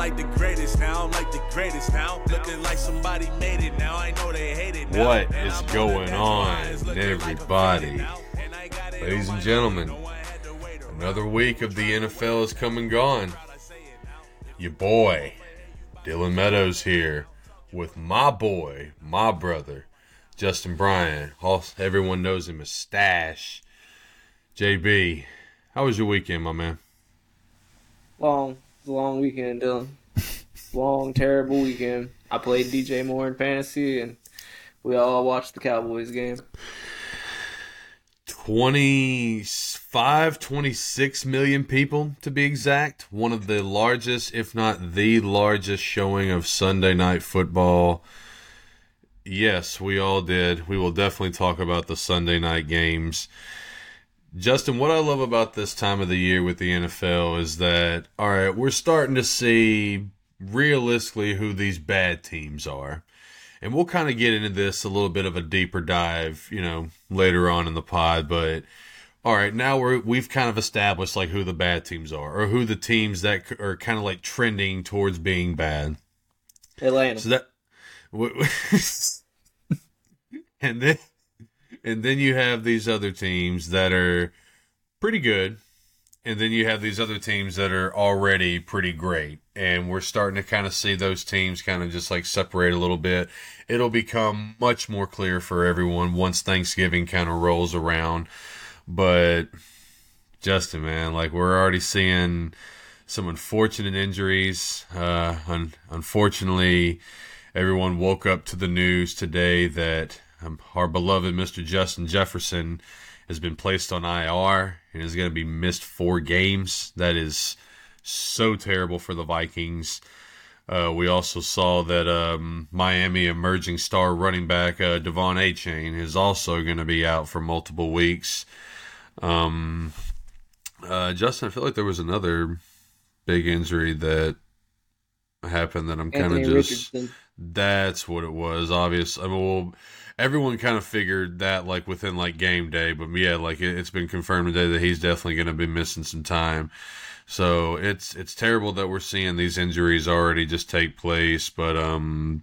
like the greatest now, like the greatest now. Looking like somebody made it now. I know they hate it now. What is going on, everybody? Ladies and gentlemen, another week of the NFL is come and gone. Your boy, Dylan Meadows here with my boy, my brother, Justin Bryant. Everyone knows him as Stache. JB, how was your weekend, my man? Long, long weekend, Dylan. Long, terrible weekend. I played DJ Moore in fantasy, and we all watched the Cowboys game. 25, 26 million people to be exact. One of the largest, if not the largest, showing of Sunday night football. Yes, we all did. We will definitely talk about the Sunday night games. Justin, what I love about this time of the year with the NFL is that, all right, we're starting to see realistically who these bad teams are. And we'll kind of get into this a little bit of a deeper dive, you know, later on in the pod. But all right, now we're we've kind of established like who the bad teams are, or who the teams that are kind of like trending towards being bad. Atlanta. So that, and then and then you have these other teams that are pretty good. And then you have these other teams that are already pretty great. And we're starting to kind of see those teams kind of just like separate a little bit. It'll become much more clear for everyone once thanksgiving kind of rolls around. But justin man like we're already seeing some unfortunate injuries. Uh un- unfortunately everyone woke up to the news today that our beloved Mr. Justin Jefferson has been placed on IR and is going to be missed four games. That is so terrible for the Vikings. Uh, we also saw that um, Miami emerging star running back uh, De'Von Achane is also going to be out for multiple weeks. Um, uh, Justin, I feel like there was another big injury that happened that I'm kind of just. Richardson. That's what it was. Obvious. I mean, well, everyone kind of figured that like within like game day, but yeah, like it, it's been confirmed today that he's definitely going to be missing some time. So it's it's terrible that we're seeing these injuries already just take place, but um,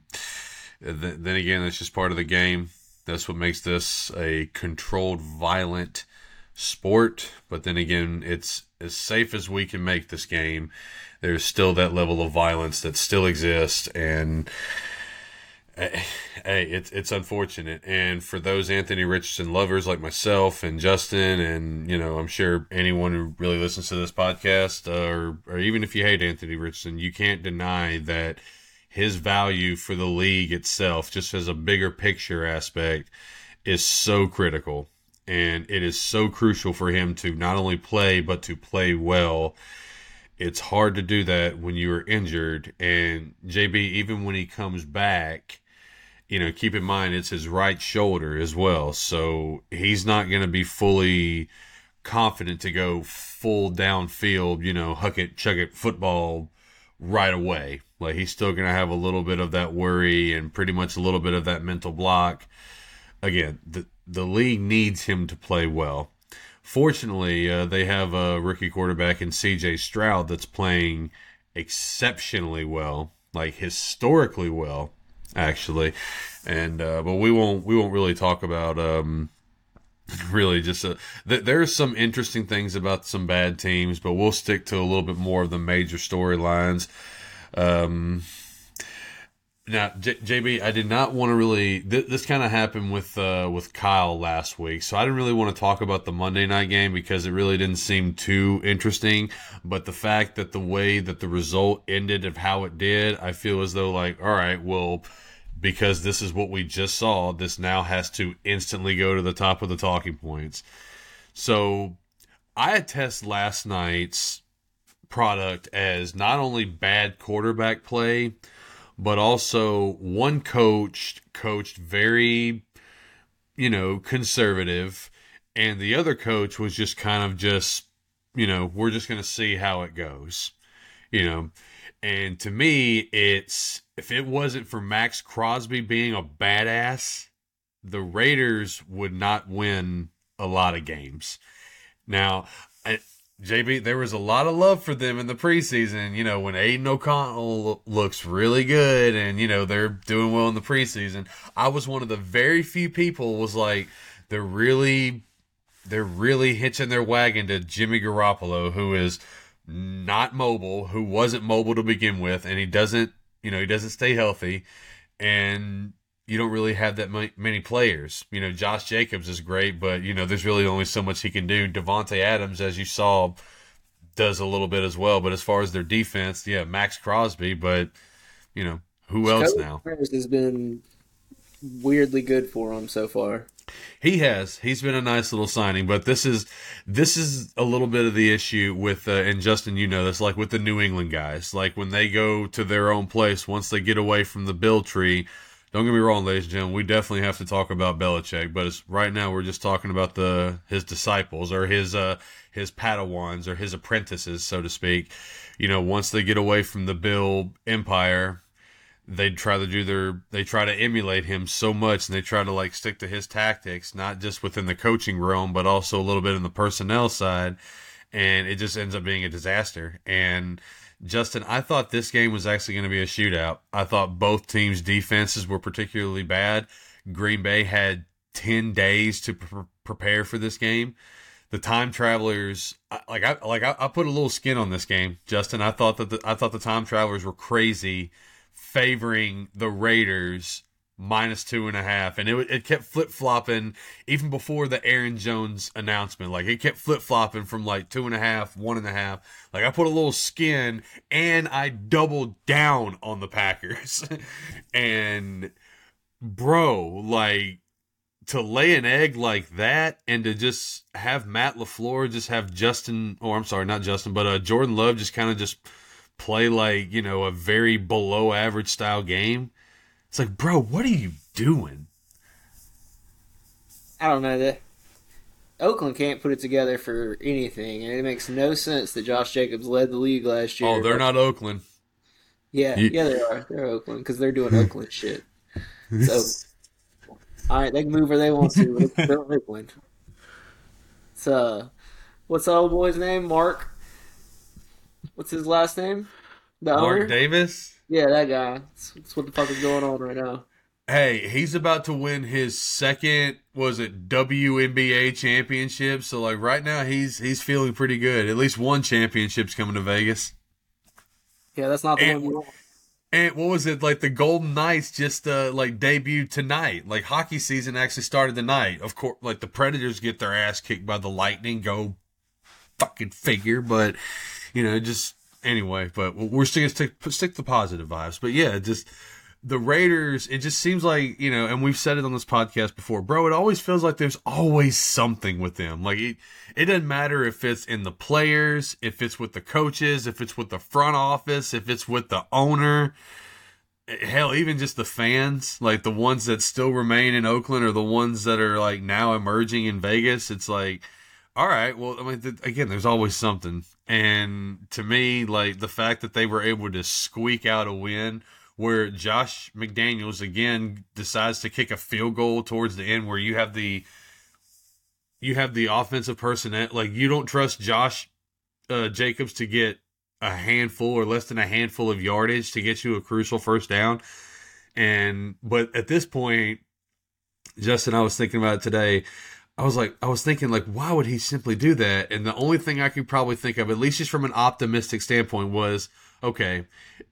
th- then again, that's just part of the game. That's what makes this a controlled, violent sport. But then again, it's as safe as we can make this game. There's still that level of violence that still exists, and hey, it's it's unfortunate. And for those Anthony Richardson lovers like myself and Justin, and you know, I'm sure anyone who really listens to this podcast, uh, or or even if you hate Anthony Richardson, you can't deny that his value for the league itself, just as a bigger picture aspect, is so critical. And it is so crucial for him to not only play, but to play well it's hard to do that when you are injured. And JB, even when he comes back, you know, keep in mind it's his right shoulder as well. So he's not going to be fully confident to go full downfield, you know, huck it, chuck it football right away. Like he's still going to have a little bit of that worry and pretty much a little bit of that mental block. Again, the, the league needs him to play well. Fortunately, uh, they have a rookie quarterback in CJ Stroud that's playing exceptionally well, like historically well, actually. And uh, but we won't we won't really talk about um, really just uh, th- there's some interesting things about some bad teams, but we'll stick to a little bit more of the major storylines. Um, now, J- JB, I did not want to really. Th- this kind of happened with uh, with Kyle last week, so I didn't really want to talk about the Monday night game because it really didn't seem too interesting. But the fact that the way that the result ended of how it did, I feel as though like, all right, well, because this is what we just saw, this now has to instantly go to the top of the talking points. So, I attest last night's product as not only bad quarterback play but also one coach coached very, you know, conservative, and the other coach was just kind of just, you know, we're just going to see how it goes, you know. And to me, it's if it wasn't for Maxx Crosby being a badass, the Raiders would not win a lot of games. Now, I, JB, there was a lot of love for them in the preseason. You know, when Aidan O'Connell looks really good and, you know, they're doing well in the preseason. I was one of the very few people was like, they're really, they're really hitching their wagon to Jimmy Garoppolo, who is not mobile, who wasn't mobile to begin with, and he doesn't, you know, he doesn't stay healthy. And you don't really have that many players. You know, Josh Jacobs is great, but you know, there's really only so much he can do. Davante Adams, as you saw, does a little bit as well. But as far as their defense, yeah, Maxx Crosby, but you know, who else now? Has been weirdly good for him so far. He has. He's been a nice little signing, but this is this is a little bit of the issue with uh, and Justin, you know this, like with the New England guys, like when they go to their own place once they get away from the bill tree don't get me wrong, ladies and gentlemen, we definitely have to talk about Belichick, but right now we're just talking about the his disciples or his uh his padawans or his apprentices, so to speak. You know, once they get away from the Bill Empire, they try to do their they try to emulate him so much and they try to like stick to his tactics, not just within the coaching realm, but also a little bit in the personnel side. And it just ends up being a disaster. And Justin, I thought this game was actually going to be a shootout. I thought both teams' defenses were particularly bad. Green Bay had 10 days to pre- prepare for this game. The time travelers, like I like I, I, put a little skin on this game, Justin. I thought that the, I thought the time travelers were crazy, favoring the Raiders minus two and a half, and it it kept flip flopping even before the Aaron Jones announcement. Like it kept flip flopping from like two and a half, one and a half. Like I put a little skin, and I doubled down on the Packers, and bro, like to lay an egg like that and to just have Matt LaFleur just have Justin or I'm sorry, not Justin, but uh, Jordan Love just kind of just play like, you know, a very below average style game. It's like, bro, what are you doing? I don't know. that Oakland can't put it together for anything, and it makes no sense that Josh Jacobs led the league last year. Oh, they're not Oakland. Yeah, you... yeah, they are. They're Oakland because they're doing Oakland shit. So, all right, they can move where they want to. They're Oakland. So, what's the old boy's name? Mark. What's his last name? The Mark owner? Davis. Yeah, that guy. That's, that's what the fuck is going on right now. Hey, he's about to win his second was it WNBA championship. So like right now he's he's feeling pretty good. At least one championship's coming to Vegas. Yeah, that's not the and, one And what was it like? The Golden Knights just uh, like debuted tonight. Like hockey season actually started tonight. Of course, like the Predators get their ass kicked by the Lightning. Go fucking figure. But you know, just anyway, but we're still gonna stick stick positive vibes. But yeah, just the Raiders. It just seems like you know, and we've said it on this podcast before, bro. It always feels like there's always something with them. Like it, it doesn't matter if it's in the players, if it's with the coaches, if it's with the front office, if it's with the owner. Hell, even just the fans, like the ones that still remain in Oakland, or the ones that are like now emerging in Vegas. It's like all right. Well, I mean, th- again, there's always something. And to me, like the fact that they were able to squeak out a win where Josh McDaniels again decides to kick a field goal towards the end where you have the you have the offensive personnel like you don't trust Josh uh, Jacobs to get a handful or less than a handful of yardage to get you a crucial first down. And but at this point, Justin, I was thinking about today. I was like, I was thinking, like, why would he simply do that? And the only thing I could probably think of, at least just from an optimistic standpoint, was okay,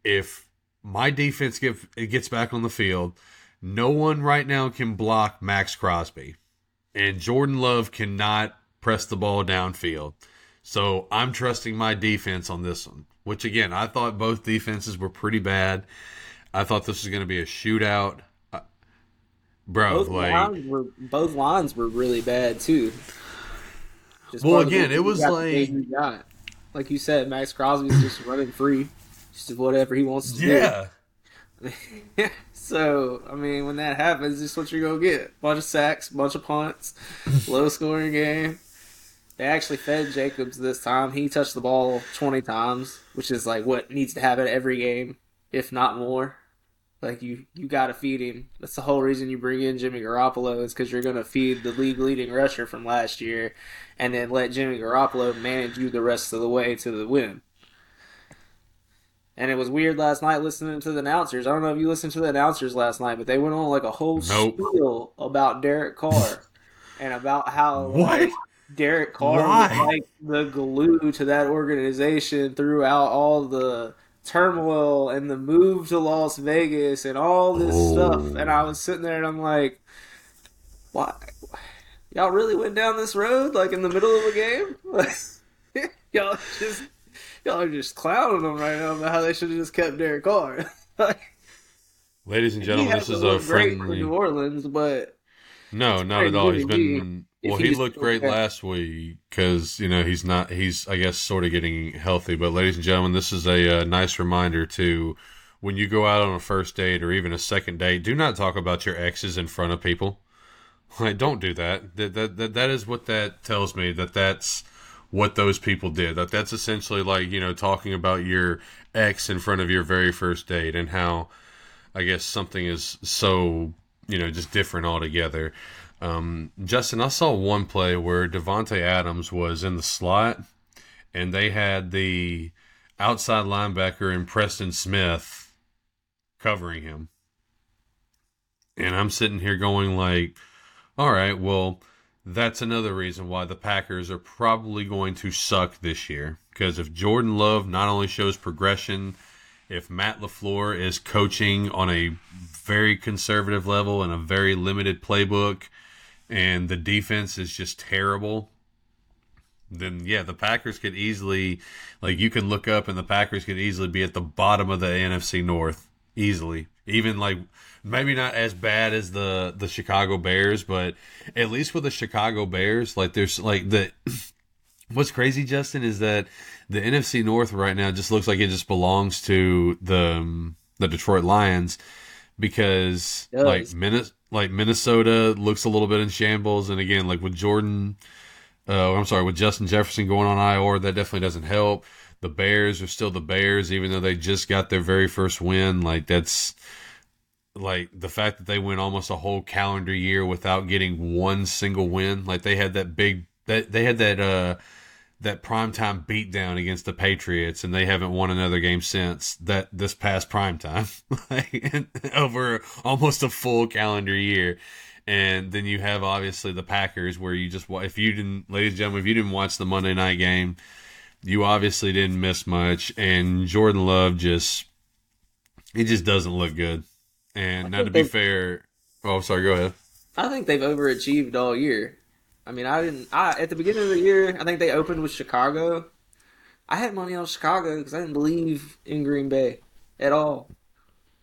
if my defense get, gets back on the field, no one right now can block Maxx Crosby, and Jordan Love cannot press the ball downfield. So I'm trusting my defense on this one, which again, I thought both defenses were pretty bad. I thought this was going to be a shootout bro. Both like lines were, both lines were really bad too. Just well, again, it was like like you said, Maxx Crosby's just running free, just whatever he wants to yeah. do. Yeah. so I mean, when that happens, it's what you're gonna get: bunch of sacks, bunch of punts, low scoring game. They actually fed Jacobs this time. He touched the ball 20 times, which is like what needs to happen every game, if not more. Like you, you got to feed him. That's the whole reason you bring in Jimmy Garoppolo is because you're going to feed the league leading rusher from last year, and then let Jimmy Garoppolo manage you the rest of the way to the win. And it was weird last night listening to the announcers. I don't know if you listened to the announcers last night, but they went on like a whole nope. spiel about Derek Carr and about how what like, Derek Carr Why? was like the glue to that organization throughout all the turmoil and the move to Las Vegas and all this oh. stuff. And I was sitting there and I'm like, why? Y'all really went down this road like in the middle of a game? y'all just y'all are just clowning them right now about how they should have just kept Derek Carr. Ladies and gentlemen, this is a friendly New Orleans, but no, not at all. He's been well, he looked great last week because you know he's not. He's I guess sort of getting healthy. But ladies and gentlemen, this is a, a, uh, nice reminder to when you go out on a first date or even a second date, do not talk about your exes in front of people. Like, don't do that. That that that, that is what that tells me. That that's what those people did. That that's essentially like you know talking about your ex in front of your very first date and how I guess something is so you know just different altogether. Um, Justin, I saw one play where Davante Adams was in the slot, and they had the outside linebacker and Preston Smith covering him. And I'm sitting here going like, all right, well, that's another reason why the Packers are probably going to suck this year. Because if Jordan Love not only shows progression, if Matt LaFleur is coaching on a very conservative level and a very limited playbook, and the defense is just terrible, then yeah, the Packers could easily, like, you can look up and the Packers could easily be at the bottom of the NFC North easily. Even like maybe not as bad as the the Chicago Bears, but at least with the Chicago Bears, like there's like the. What's crazy, Justin, is that the NFC North right now just looks like it just belongs to the um, the Detroit Lions because like Minnesota like Minnesota looks a little bit in shambles, and again, like with Jordan, uh, I'm sorry, with Justin Jefferson going on IR, that definitely doesn't help. The Bears are still the Bears, even though they just got their very first win. Like that's like the fact that they went almost a whole calendar year without getting one single win. Like they had that big that they had that uh that primetime beatdown against the Patriots, and they haven't won another game since that this past primetime, like over almost a full calendar year. And then you have obviously the Packers, where you just if you didn't, ladies and gentlemen, if you didn't watch the Monday night game, you obviously didn't miss much. And Jordan Love just it just doesn't look good. And now to be fair, oh sorry, go ahead. I think they've overachieved all year. I mean, I didn't. I at the beginning of the year, I think they opened with Chicago. I had money on Chicago because I didn't believe in Green Bay at all.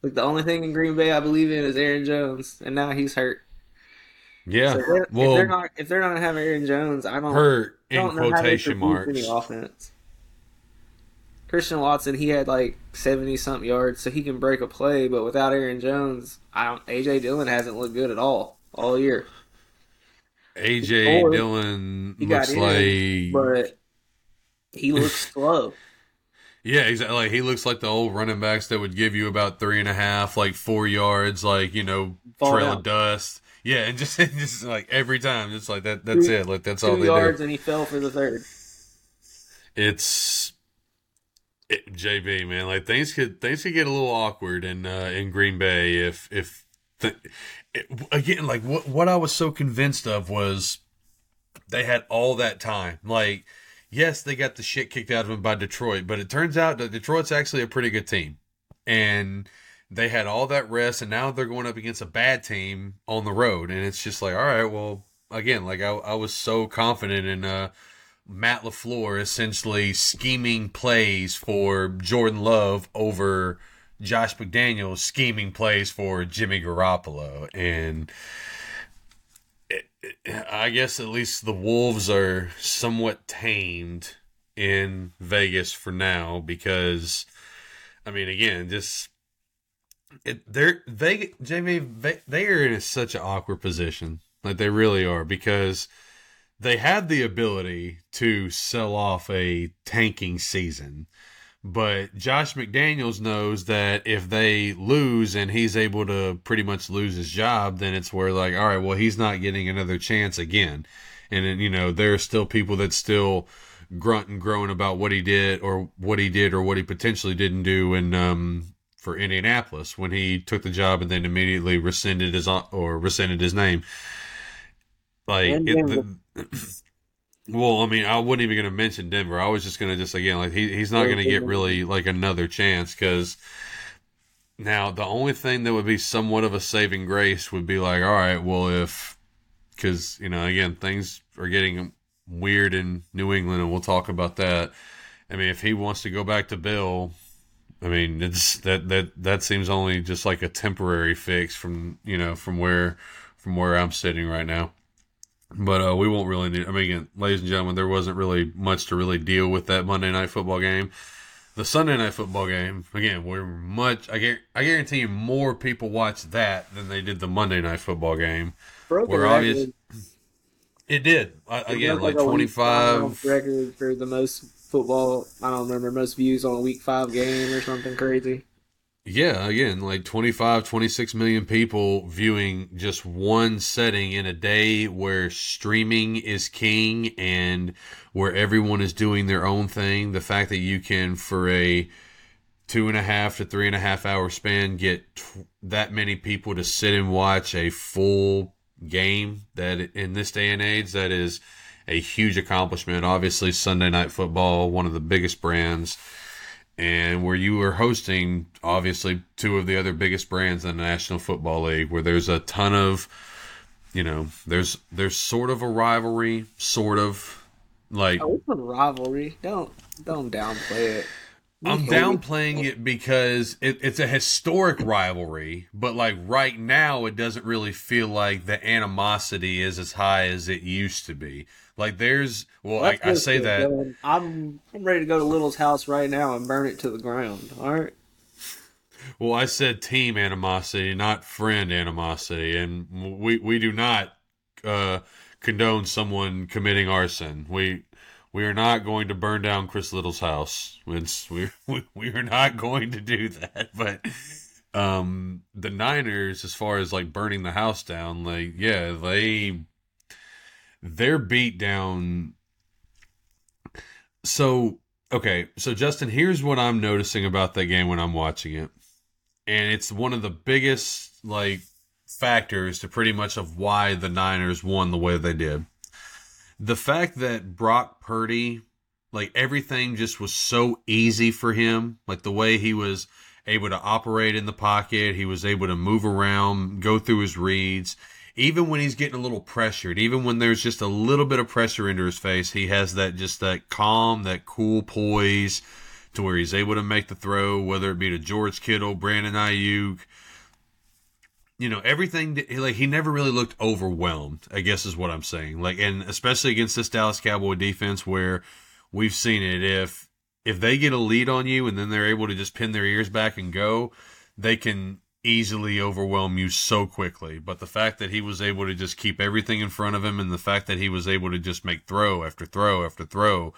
Like the only thing in Green Bay I believe in is Aaron Jones, and now he's hurt. Yeah, so if, they're, well, if they're not if they're not gonna have Aaron Jones, I don't hurt in don't quotation marks. Any offense. Christian Watson, he had like seventy something yards, so he can break a play. But without Aaron Jones, I don't. AJ Dillon hasn't looked good at all all year. AJ Dillon looks in, like, but he looks slow. Yeah, exactly. Like he looks like the old running backs that would give you about three and a half, like four yards, like you know, Fall trail of dust. Yeah, and just just like every time, just like that. That's two, it. Like that's all they yards, do. and he fell for the third. It's it, JB, man. Like things could things could get a little awkward in uh, in Green Bay if if the, again, like what what I was so convinced of was they had all that time. Like, yes, they got the shit kicked out of them by Detroit, but it turns out that Detroit's actually a pretty good team, and they had all that rest, and now they're going up against a bad team on the road, and it's just like, all right, well, again, like I, I was so confident in uh, Matt LaFleur essentially scheming plays for Jordan Love over Josh McDaniels scheming plays for Jimmy Garoppolo. And I guess at least the Wolves are somewhat tamed in Vegas for now because, I mean, again, just. It, they're they Jamie they are in such an awkward position like they really are because they had the ability to sell off a tanking season But Josh McDaniels knows that if they lose and he's able to pretty much lose his job, then it's where like, all right, well, he's not getting another chance again. And then, you know, there are still people that still grunt and groan about what he did or what he did or what he potentially didn't do in um, for Indianapolis when he took the job and then immediately rescinded his or rescinded his name. Like, it, the, well, I mean, I wasn't even going to mention Denver. I was just going to just again like he, he's not going to get really like another chance because now the only thing that would be somewhat of a saving grace would be like, all right, well, if because you know again things are getting weird in New England, and we'll talk about that. I mean, if he wants to go back to Bill, I mean, it's that that that seems only just like a temporary fix from you know from where from where I'm sitting right now. But uh, we won't really need. I mean, again, ladies and gentlemen, there wasn't really much to really deal with that Monday night football game. The Sunday night football game, again, we're much. I I guarantee you, more people watched that than they did the Monday night football game. Broke where obvious, it did. I, again, like, like twenty five record for the most football. I don't remember most views on a week five game or something crazy. Yeah, again, like 25, 26 million people viewing just one setting in a day where streaming is king and where everyone is doing their own thing. The fact that you can, for a two and a half to three and a half hour span, get that many people to sit and watch a full game that in this day and age that is a huge accomplishment obviously sunday night football one of the biggest brands and where you were hosting obviously two of the other biggest brands in the national football league where there's a ton of you know there's there's sort of a rivalry sort of like oh, rivalry. Don't don't downplay it I'm downplaying it because it, it's a historic rivalry, but like right now, it doesn't really feel like the animosity is as high as it used to be. Like there's, well, I, I, say that I'm I'm ready to go to Little's house right now and burn it to the ground. All right. Well, I said team animosity, not friend animosity, and we we do not uh, condone someone committing arson. We we are not going to burn down Chris Little's house. It's, we, we, are not going to do that. But um, the Niners, as far as like burning the house down, like yeah, they their beat down. So okay, so Justin, here's what I'm noticing about that game when I'm watching it, and it's one of the biggest like factors to pretty much of why the Niners won the way they did the fact that Brock Purdy, like everything just was so easy for him, like the way he was able to operate in the pocket, he was able to move around, go through his reads. Even when he's getting a little pressured, even when there's just a little bit of pressure into his face, he has that just that calm, that cool poise to where he's able to make the throw, whether it be to George Kittle, Brandon Aiyuk, you know everything like he never really looked overwhelmed i guess is what i'm saying. Like and especially against this dallas cowboy defense where we've seen it. If if they get a lead on you and then they're able to just pin their ears back and go they can easily overwhelm you so quickly. But the fact that he was able to just keep everything in front of him and the fact that he was able to just make throw after throw after throw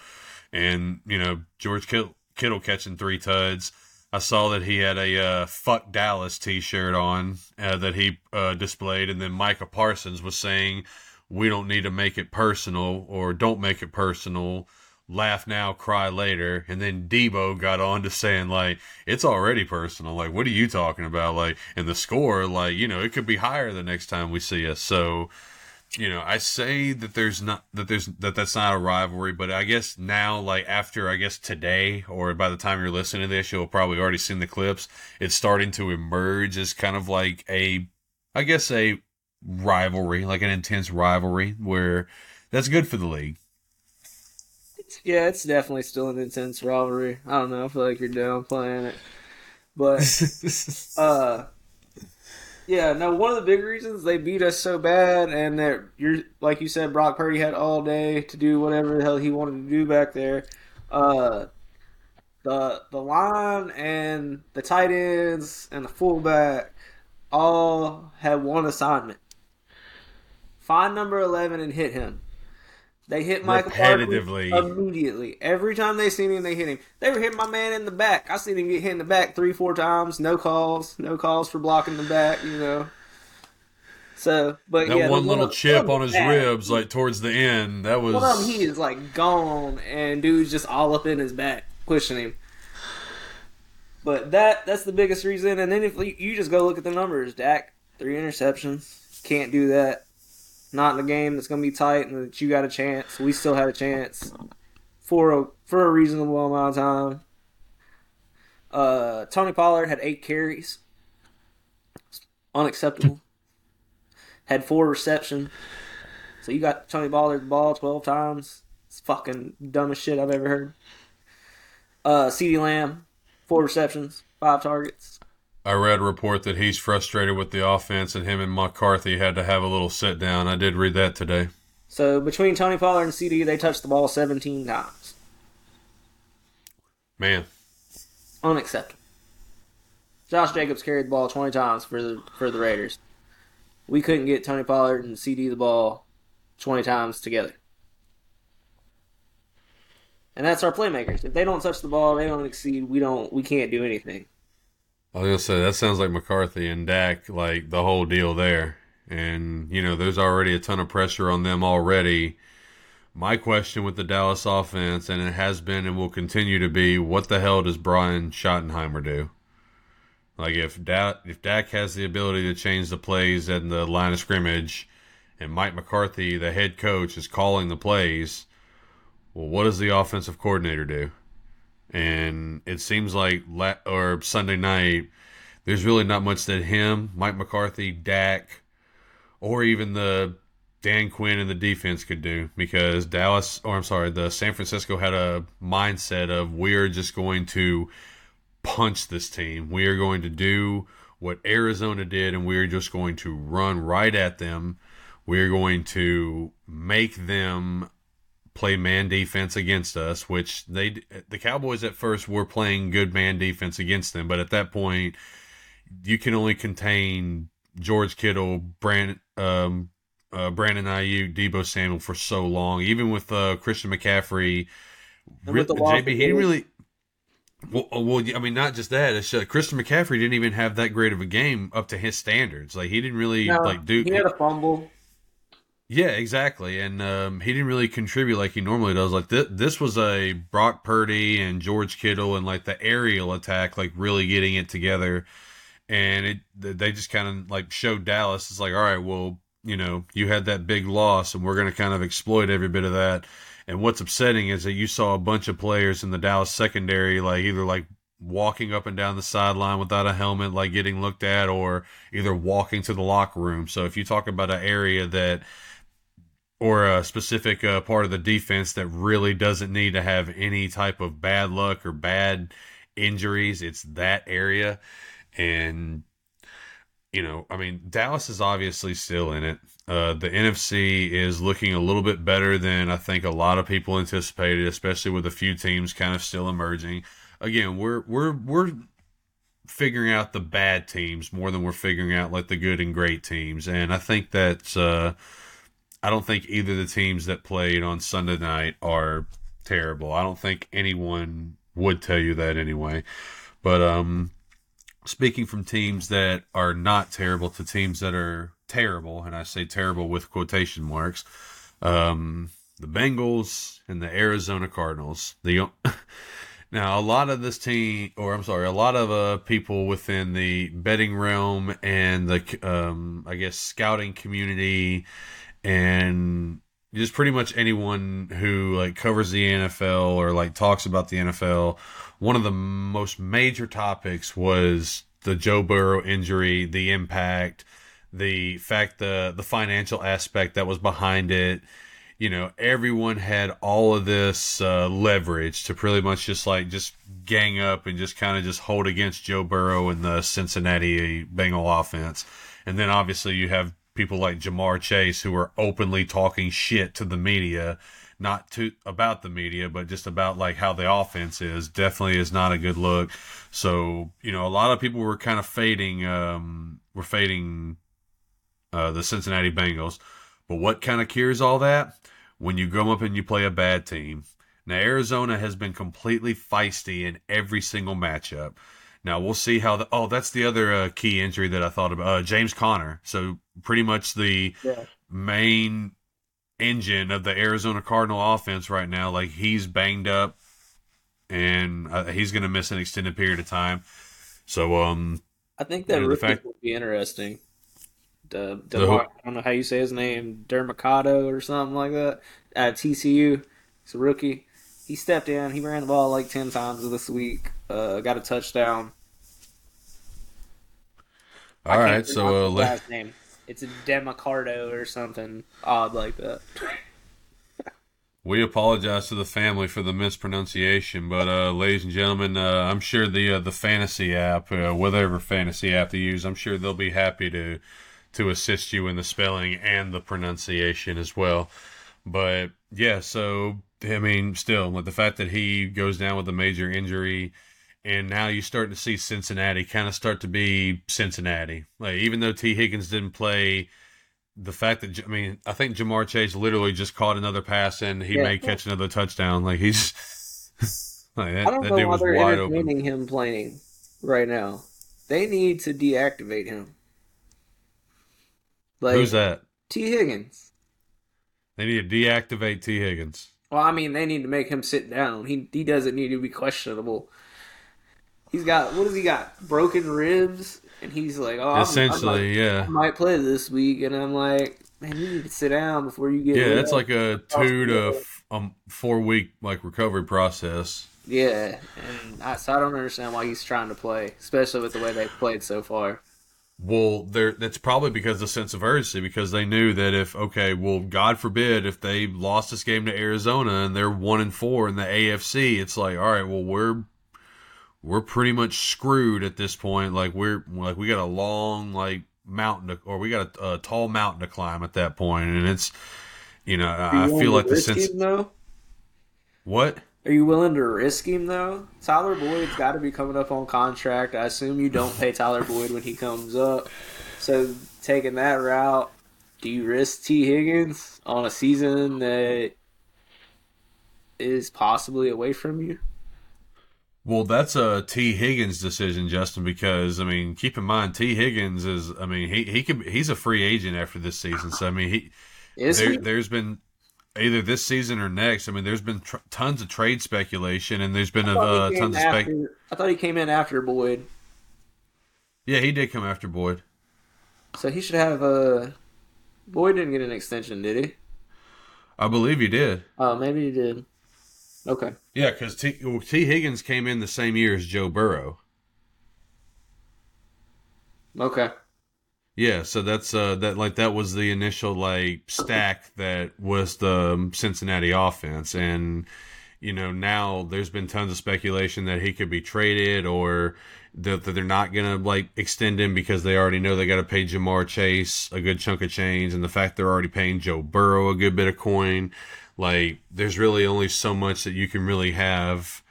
and you know george kittle, kittle catching three tuds I saw that he had a uh, "fuck Dallas" T-shirt on uh, that he uh, displayed, and then Micah Parsons was saying, "We don't need to make it personal, or don't make it personal. Laugh now, cry later." And then Deebo got on to saying, "Like it's already personal. Like what are you talking about? Like and the score, like you know, it could be higher the next time we see us." So you know, I say that there's not that there's that that's not a rivalry, but I guess now, like after I guess today, or by the time you're listening to this, you'll probably already seen the clips. It's starting to emerge as kind of like a, I guess a rivalry, like an intense rivalry, where that's good for the league. Yeah, it's definitely still an intense rivalry. I don't know. I feel like you're downplaying it, but uh yeah, no. One of the big reasons they beat us so bad, and that you're like you said, Brock Purdy had all day to do whatever the hell he wanted to do back there. Uh, the the line and the tight ends and the fullback all had one assignment: find number eleven and hit him. They hit Michael repetitively immediately. Every time they seen him, they hit him. They were hitting my man in the back. I seen him get hit in the back three, four times. No calls. No calls for blocking the back. You know. So, but that yeah, one little chip on his back. ribs, like towards the end, that was. Well, he is like gone, and dude's just all up in his back, pushing him. But that that's the biggest reason. And then if you just go look at the numbers, Dak three interceptions, can't do that. Not in a game that's going to be tight and that you got a chance. We still had a chance for a for a reasonable amount of time. Uh, Tony Pollard had eight carries, unacceptable had four reception. So you got Tony Pollard the ball 12 times. It's fucking dumbest shit I've ever heard. Uh, CeeDee Lamb, four receptions, five targets. I read a report that he's frustrated with the offense and him and McCarthy had to have a little sit down. I did read that today. So between Tony Pollard and CeeDee, they touched the ball 17 times. Man. Unacceptable. Josh Jacobs carried the ball 20 times for the for the Raiders we couldn't get Tony Pollard and CeeDee the ball 20 times together. And that's our playmakers. If they don't touch the ball, they don't exceed. We don't. We can't do anything. I was gonna say that sounds like McCarthy and Dak, like the whole deal there. And you know, there's already a ton of pressure on them already. My question with the Dallas offense, and it has been and will continue to be, what the hell does Brian Schottenheimer do? Like if Dak, if Dak has the ability to change the plays and the line of scrimmage, and Mike McCarthy, the head coach, is calling the plays, well, what does the offensive coordinator do? And it seems like la- or Sunday night, there's really not much that him, Mike McCarthy, Dak, or even the Dan Quinn and the defense could do because Dallas, or I'm sorry, the San Francisco had a mindset of we're just going to punch this team. We are going to do what Arizona did, and we are just going to run right at them. We are going to make them play man defense against us, which they the Cowboys at first were playing good man defense against them, but at that point, you can only contain George Kittle, Brand, um, uh, Brandon Aiyuk, Deebo Samuel for so long. Even with uh, Christian McCaffrey, JB, he didn't really well, uh, well, I mean, not just that. It's uh, Christian McCaffrey didn't even have that great of a game up to his standards. Like he didn't really no, like do. He had a fumble. Yeah, exactly, and um, he didn't really contribute like he normally does. Like th- this was a Brock Purdy and George Kittle and like the aerial attack, like really getting it together, and it they just kind of like showed Dallas. It's like, all right, well, you know, you had that big loss, and we're going to kind of exploit every bit of that and what's upsetting is that you saw a bunch of players in the Dallas secondary, like either like walking up and down the sideline without a helmet, like getting looked at, or either walking to the locker room. So if you talk about an area that or a specific uh, part of the defense that really doesn't need to have any type of bad luck or bad injuries, it's that area. And you know, I mean, Dallas is obviously still in it. Uh, the NFC is looking a little bit better than I think a lot of people anticipated, especially with a few teams kind of still emerging. Again, we're we're we're figuring out the bad teams more than we're figuring out like the good and great teams, and I think that's uh, I don't think either the teams that played on Sunday night are terrible. I don't think anyone would tell you that anyway. But um, speaking from teams that are not terrible to teams that are terrible, and I say terrible with quotation marks, um, the Bengals and the Arizona Cardinals. The now a lot of this team, or I'm sorry, a lot of uh, people within the betting realm and the um, I guess scouting community and just pretty much anyone who like covers the NFL or like talks about the NFL one of the most major topics was the Joe Burrow injury, the impact, the fact the the financial aspect that was behind it. You know, everyone had all of this uh, leverage to pretty much just like just gang up and just kind of just hold against Joe Burrow and the Cincinnati Bengal offense. And then obviously you have people like Ja'Marr Chase who are openly talking shit to the media not to about the media, but just about like how the offense is. Definitely is not a good look. So you know, a lot of people were kind of fading, um, were fading uh, the Cincinnati Bengals. But what kind of cures all that? when you go up and you play a bad team. Now Arizona has been completely feisty in every single matchup. Now we'll see how the oh that's the other uh, key injury that I thought about uh, James Conner. So pretty much the Yeah. main engine of the Arizona Cardinal offense right now. Like he's banged up, and uh, he's going to miss an extended period of time. So um, I think that Yeah, the rookie fact- would be interesting. The, The the? I don't know how you say his name, Dermacado or something like that. At TCU, he's a rookie. He stepped in. He ran the ball like ten times this week. Uh, got a touchdown. all right. So uh, last name. It's a Demacardo or something odd like that. we apologize to the family for the mispronunciation, but uh, ladies and gentlemen, uh, I'm sure the uh, the fantasy app, uh, whatever fantasy app they use, I'm sure they'll be happy to to assist you in the spelling and the pronunciation as well. But yeah, so I mean, still with the fact that he goes down with a major injury, and now you start to see Cincinnati kind of start to be Cincinnati. Like even though Tee Higgins didn't play, the fact that I mean, I think Ja'Marr Chase literally just caught another pass and he Yeah. may catch another touchdown. Like he's like that, I don't know why they're wide open. entertaining him playing right now. They need to deactivate him. Like Who's that? Tee Higgins. They need to deactivate Tee Higgins. Well, I mean, they need to make him sit down. He he doesn't need to be questionable. He's got what has he got? Broken ribs, and he's like, oh, I'm- I'm Essentially, like, yeah. I might play this week, and I'm like, man, you need to sit down before you get. Yeah, that's like a two to f- um, four week like recovery process. yeah, and I, so I don't understand why he's trying to play, especially with the way they've played so far. Well, there that's probably because of the sense of urgency because they knew that if okay, well, God forbid if they lost this game to Arizona and they're one and four in the AFC, it's like all right, well, we're we're pretty much screwed at this point. Like we're like we got a long like mountain to, or we got a, a tall mountain to climb at that point, and it's you know I, I feel like the sense though. what Are you willing to risk him though? Tyler Boyd's got to be coming up on contract. I assume you don't pay Tyler Boyd when he comes up. So taking that route, do you risk Tee Higgins on a season that is possibly away from you? Well, that's a Tee Higgins decision, Justin. Because I mean, keep in mind, Tee Higgins is. I mean, he he could he's a free agent after this season. So I mean, he Is there, he? there's been either this season or next. I mean, there's been tr- tons of trade speculation, and there's been thought, uh, tons of spec. I thought he came in after Boyd, Yeah, he did come after Boyd. so he should have a. Boyd didn't get an extension, did he? I believe he did. Oh, maybe he did. Okay. Yeah, because T, well, Tee Higgins came in the same year as Joe Burrow. Okay. Yeah, so that's uh that like that was the initial like stack that was the um, Cincinnati offense. And you know now there's been tons of speculation that he could be traded or that, that they're not going to like extend him because they already know they got to pay Ja'Marr Chase a good chunk of change and the fact they're already paying Joe Burrow a good bit of coin. Like there's really only so much that you can really have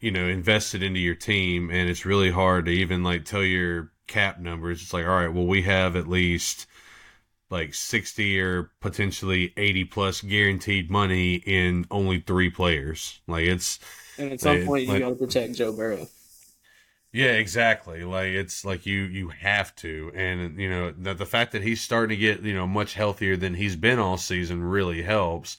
you know invested into your team. And it's really hard to even like tell your cap numbers it's like all right well we have at least like 60 or potentially 80 plus guaranteed money in only three players like it's And at some They- point, you like- got to protect Joe Burrow. yeah exactly like it's like you you have to and you know the, the fact that he's starting to get you know much healthier than he's been all season really helps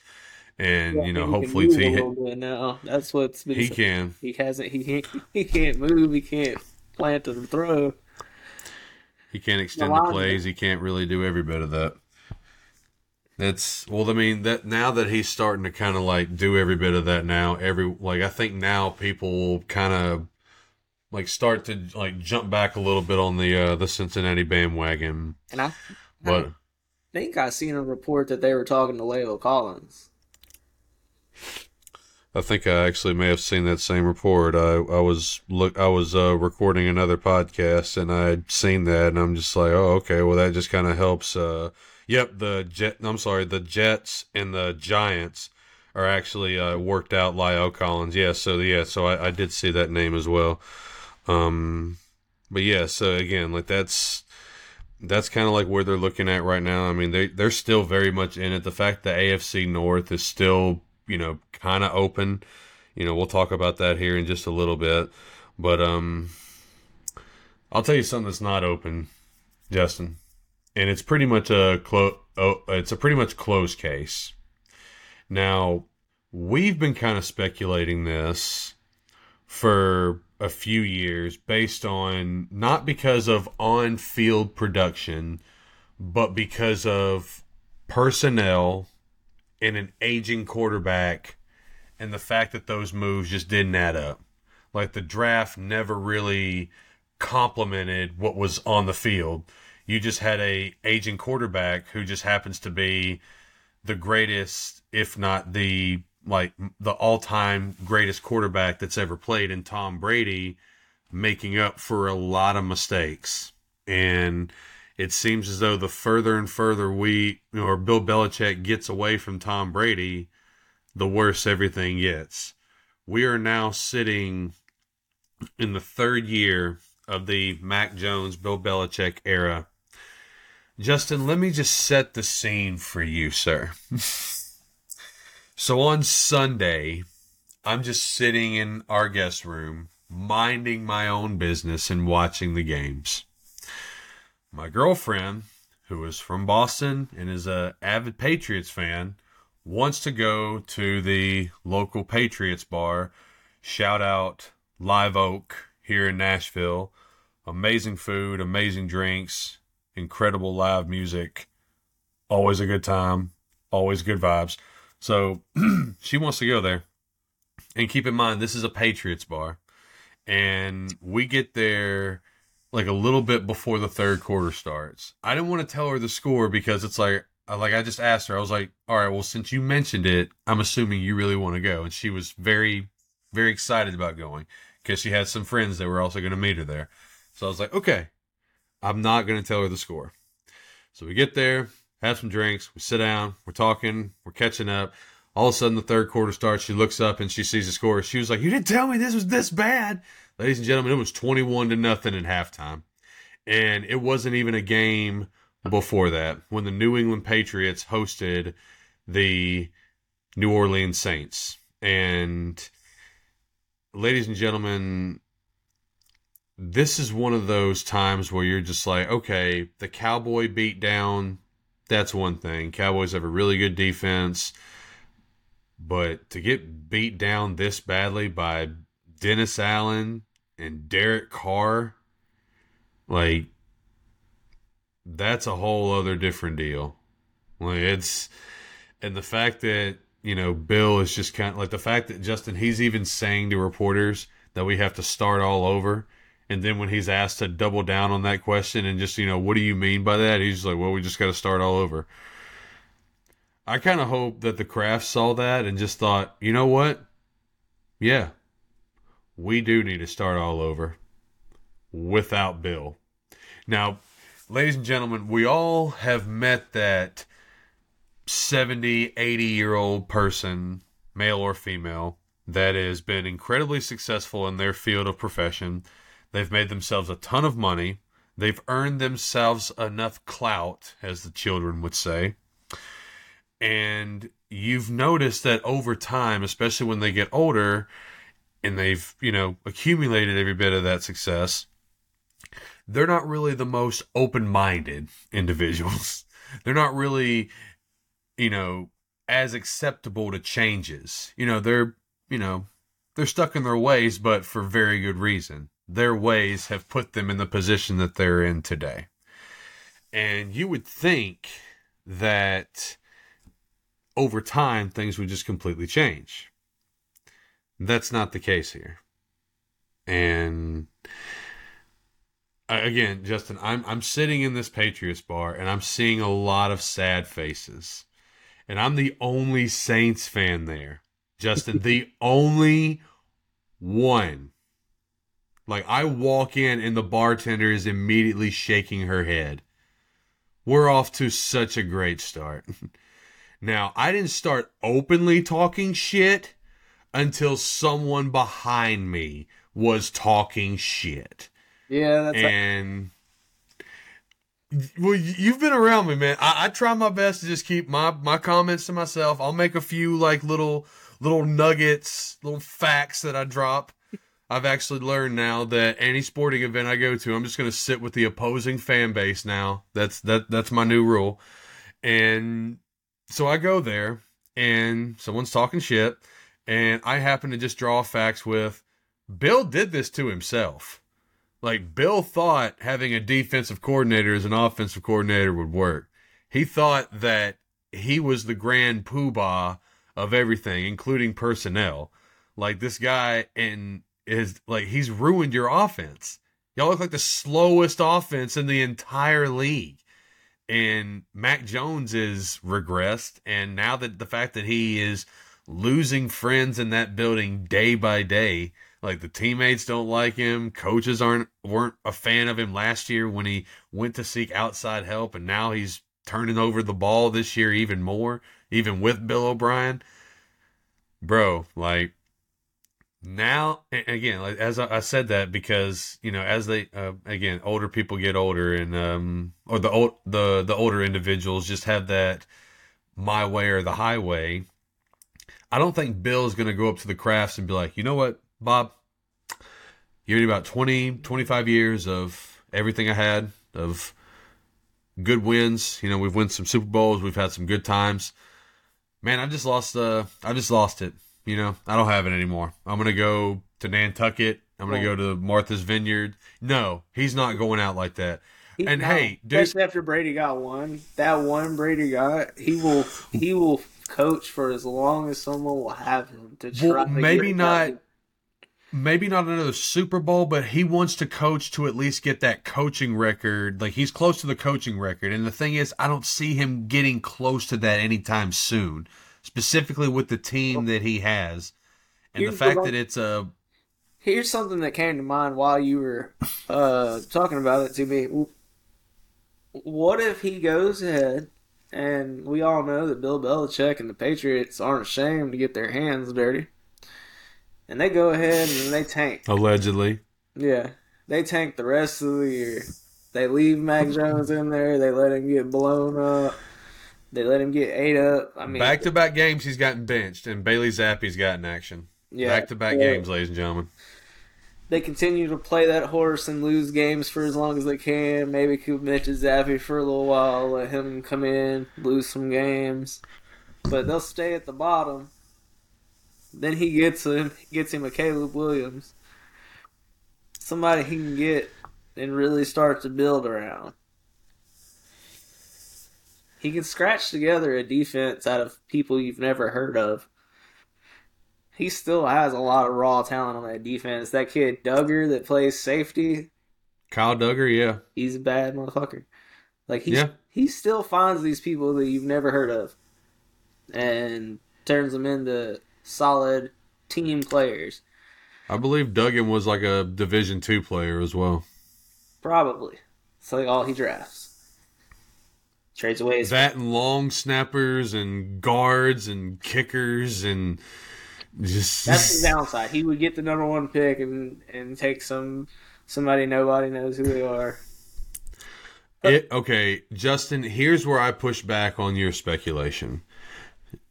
and Yeah, you know he hopefully move T a little bit now. That's what's been. he so- can He hasn't. He can't. He can't move. He can't plant or throw. He can't extend the plays. He can't really do every bit of that. That's well. I mean that now that he's starting to kind of like do every bit of that now. Every like I think now people will kind of like start to like jump back a little bit on the uh the Cincinnati bandwagon. And I But think I seen a report that they were talking to Layla Collins. I think I actually may have seen that same report. I I was look I was uh, recording another podcast and I'd seen that and I'm just like, oh okay, well that just kind of helps. Uh, yep, the jet. I'm sorry, the Jets and the Giants are actually uh, worked out. Lyle Collins, yeah. So yeah, so I, I did see that name as well. Um, but yeah, so again, like that's that's kind of like where they're looking at right now. I mean, they they're still very much in it. The fact that AFC North is still, you know, kind of open. You know, we'll talk about that here in just a little bit. But um I'll tell you something that's not open, Justin. And it's pretty much a close oh, it's a pretty much closed case. Now, we've been kind of speculating this for a few years based on not because of on field production, but because of personnel and an aging quarterback and the fact that those moves just didn't add up. Like the draft never really complemented what was on the field. You just had a aging quarterback who just happens to be the greatest, if not the like the all-time greatest quarterback that's ever played in Tom Brady making up for a lot of mistakes. And it seems as though the further and further we or Bill Belichick gets away from Tom Brady, the worse everything gets. We are now sitting in the third year of the Mac Jones Bill Belichick era. Justin, let me just set the scene for you, sir. So on Sunday, I'm just sitting in our guest room, minding my own business and watching the games. My girlfriend, who is from Boston and is a avid Patriots fan, wants to go to the local Patriots bar. Shout out Live Oak here in Nashville. Amazing food, amazing drinks, incredible live music. Always a good time, always good vibes. So she wants to go there. And keep in mind, this is a Patriots bar. And we get there like a little bit before the third quarter starts. I didn't want to tell her the score because it's like, like I just asked her, I was like, all right, well, since you mentioned it, I'm assuming you really want to go. And she was very, very excited about going because she had some friends that were also going to meet her there. So I was like, okay, I'm not going to tell her the score. So we get there, have some drinks, we sit down, we're talking, we're catching up. All of a sudden, the third quarter starts. She looks up and she sees the score. She was like, "You didn't tell me this was this bad." Ladies and gentlemen, it was twenty-one to nothing at halftime, and it wasn't even a game before that when the New England Patriots hosted the New Orleans Saints. And ladies and gentlemen, this is one of those times where you're just like, okay, the Cowboy beat down that's one thing. Cowboys have a really good defense, but to get beat down this badly by Dennis Allen and Derek Carr, like that's a whole other different deal. Like it's and the fact that you know Bill is just kind of like the fact that Justin he's even saying to reporters that we have to start all over and then when he's asked to double down on that question and just, you know, what do you mean by that? He's like, well, we just got to start all over. I kind of hope that the Krafts saw that and just thought, you know what? Yeah, we do need to start all over without Bill. Now, ladies and gentlemen, we all have met that 70, 80 year old person, male or female, that has been incredibly successful in their field of profession They've made themselves a ton of money. They've earned themselves enough clout, as the children would say. And you've noticed that over time, especially when they get older and they've, you know, accumulated every bit of that success, they're not really the most open minded individuals. they're not really, you know, as acceptable to changes. You know, they're, you know, they're stuck in their ways, but for very good reason their ways have put them in the position that they're in today. And you would think that over time things would just completely change. That's not the case here. And again, Justin, I'm I'm sitting in this Patriots bar and I'm seeing a lot of sad faces. And I'm the only Saints fan there. Justin, the only one like I walk in and the bartender is immediately shaking her head. We're off to such a great start. now, I didn't start openly talking shit until someone behind me was talking shit. Yeah, that's and Well, you've been around me, man. I, I, try my best to just keep my my comments to myself. I'll make a few like little little nuggets, little facts that I drop. I've actually learned now that any sporting event I go to, I'm just going to sit with the opposing fan base now. That's that that's my new rule. And so I go there and someone's talking shit and I happen to just draw facts with Bill did this to himself. Like Bill thought having a defensive coordinator as an offensive coordinator would work. He thought that he was the grand poobah of everything, including personnel. Like this guy and is like he's ruined your offense. Y'all look like the slowest offense in the entire league. And Mac Jones is regressed. And now that the fact that he is losing friends in that building day by day, like the teammates don't like him, coaches aren't weren't a fan of him last year when he went to seek outside help, and now he's turning over the ball this year even more, even with Bill O'Brien. Bro, like now again like as I, said that because you know as they uh, again older people get older and um or the old the the older individuals just have that my way or the highway i don't think bill is going to go up to the krafts and be like you know what bob give me about 20 25 years of everything i had of good wins you know we've won some super bowls we've had some good times man i just lost uh i just lost it you know, I don't have it anymore. I'm gonna go to Nantucket. I'm gonna go to Martha's Vineyard. No, he's not going out like that. He, and hey, dude, especially after Brady got one, that one Brady got, he will he will coach for as long as someone will have him to try. Well, to maybe not. Maybe not another Super Bowl, but he wants to coach to at least get that coaching record. Like he's close to the coaching record. And the thing is, I don't see him getting close to that anytime soon specifically with the team that he has, and here's the fact the, that it's a. Here's something that came to mind while you were uh, talking about it to me. What if he goes ahead, and we all know that Bill Belichick and the Patriots aren't ashamed to get their hands dirty, and they go ahead and they tank allegedly. Yeah, they tank the rest of the year. They leave Mac Jones in there. They let him get blown up. They let him get ate up. I mean, back to back games he's gotten benched, and Bailey Zappe's gotten action. Yeah, back to back games, ladies and gentlemen. They continue to play that horse and lose games for as long as they can. Maybe keep bench Zappe for a little while, let him come in, lose some games, but they'll stay at the bottom. Then he gets him, gets him a Caleb Williams, somebody he can get and really start to build around he can scratch together a defense out of people you've never heard of. He still has a lot of raw talent on that defense. That kid Dugger that plays safety, Kyle Dugger, yeah, he's a bad motherfucker. Like he yeah. he still finds these people that you've never heard of, and turns them into solid team players. I believe Dugger was like a Division two player as well. Probably. It's like all he drafts trades away. That and long snappers and guards and kickers and that's the downside. He would get the number one pick and and take some somebody nobody knows who they are. It, okay, Justin. Here's where I push back on your speculation.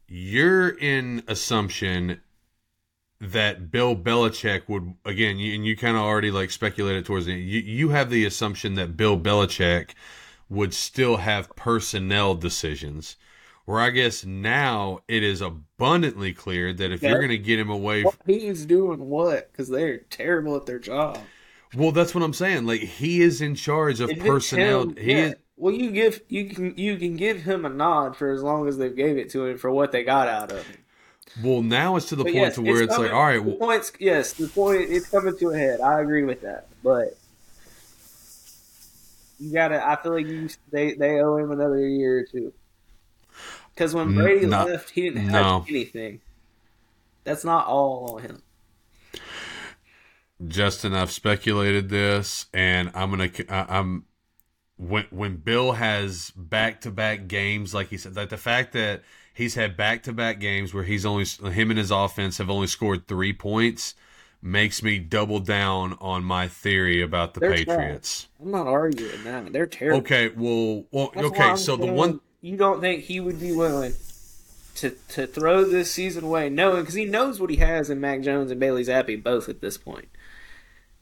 You're in assumption that Bill Belichick would again, you, and you kind of already like speculated towards the you you have the assumption that Bill Belichick would still have personnel decisions. Where I guess now it is abundantly clear that if you're going to get him away, what he's doing what? Because they're terrible at their job. Well, that's what I'm saying. Like he is in charge of personnel. Him, he yeah. is. Well, you give you can you can give him a nod for as long as they gave it to him for what they got out of him. Well, now it's to the but point yes, to where it's, it's like, all right, well, points. Yes, the point it's coming to a head. I agree with that, but you gotta. I feel like you, they they owe him another year or two. Because when Brady no, left, he didn't have no. anything. That's not all on him. Justin, I've speculated this, and I'm gonna. I'm when when Bill has back to back games, like he said, like the fact that he's had back to back games where he's only him and his offense have only scored three points makes me double down on my theory about the They're Patriots. I'm not arguing that. They're terrible. Okay, well, well, That's okay. So the one, you don't think he would be willing to to throw this season away, knowing because he knows what he has in Mac Jones and Bailey Zappe both at this point.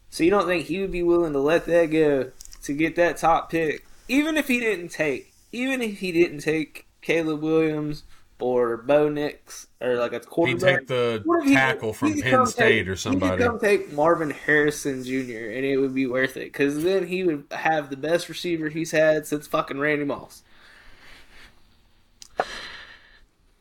So you don't think he would be willing to let that go to get that top pick, even if he didn't take, even if he didn't take Caleb Williams or Bo Nix or like a quarterback. he take the he- tackle from he Penn State take- or He somebody. could come take Marvin Harrison Jr. and it would be worth it because then he would have the best receiver he's had since fucking Randy Moss.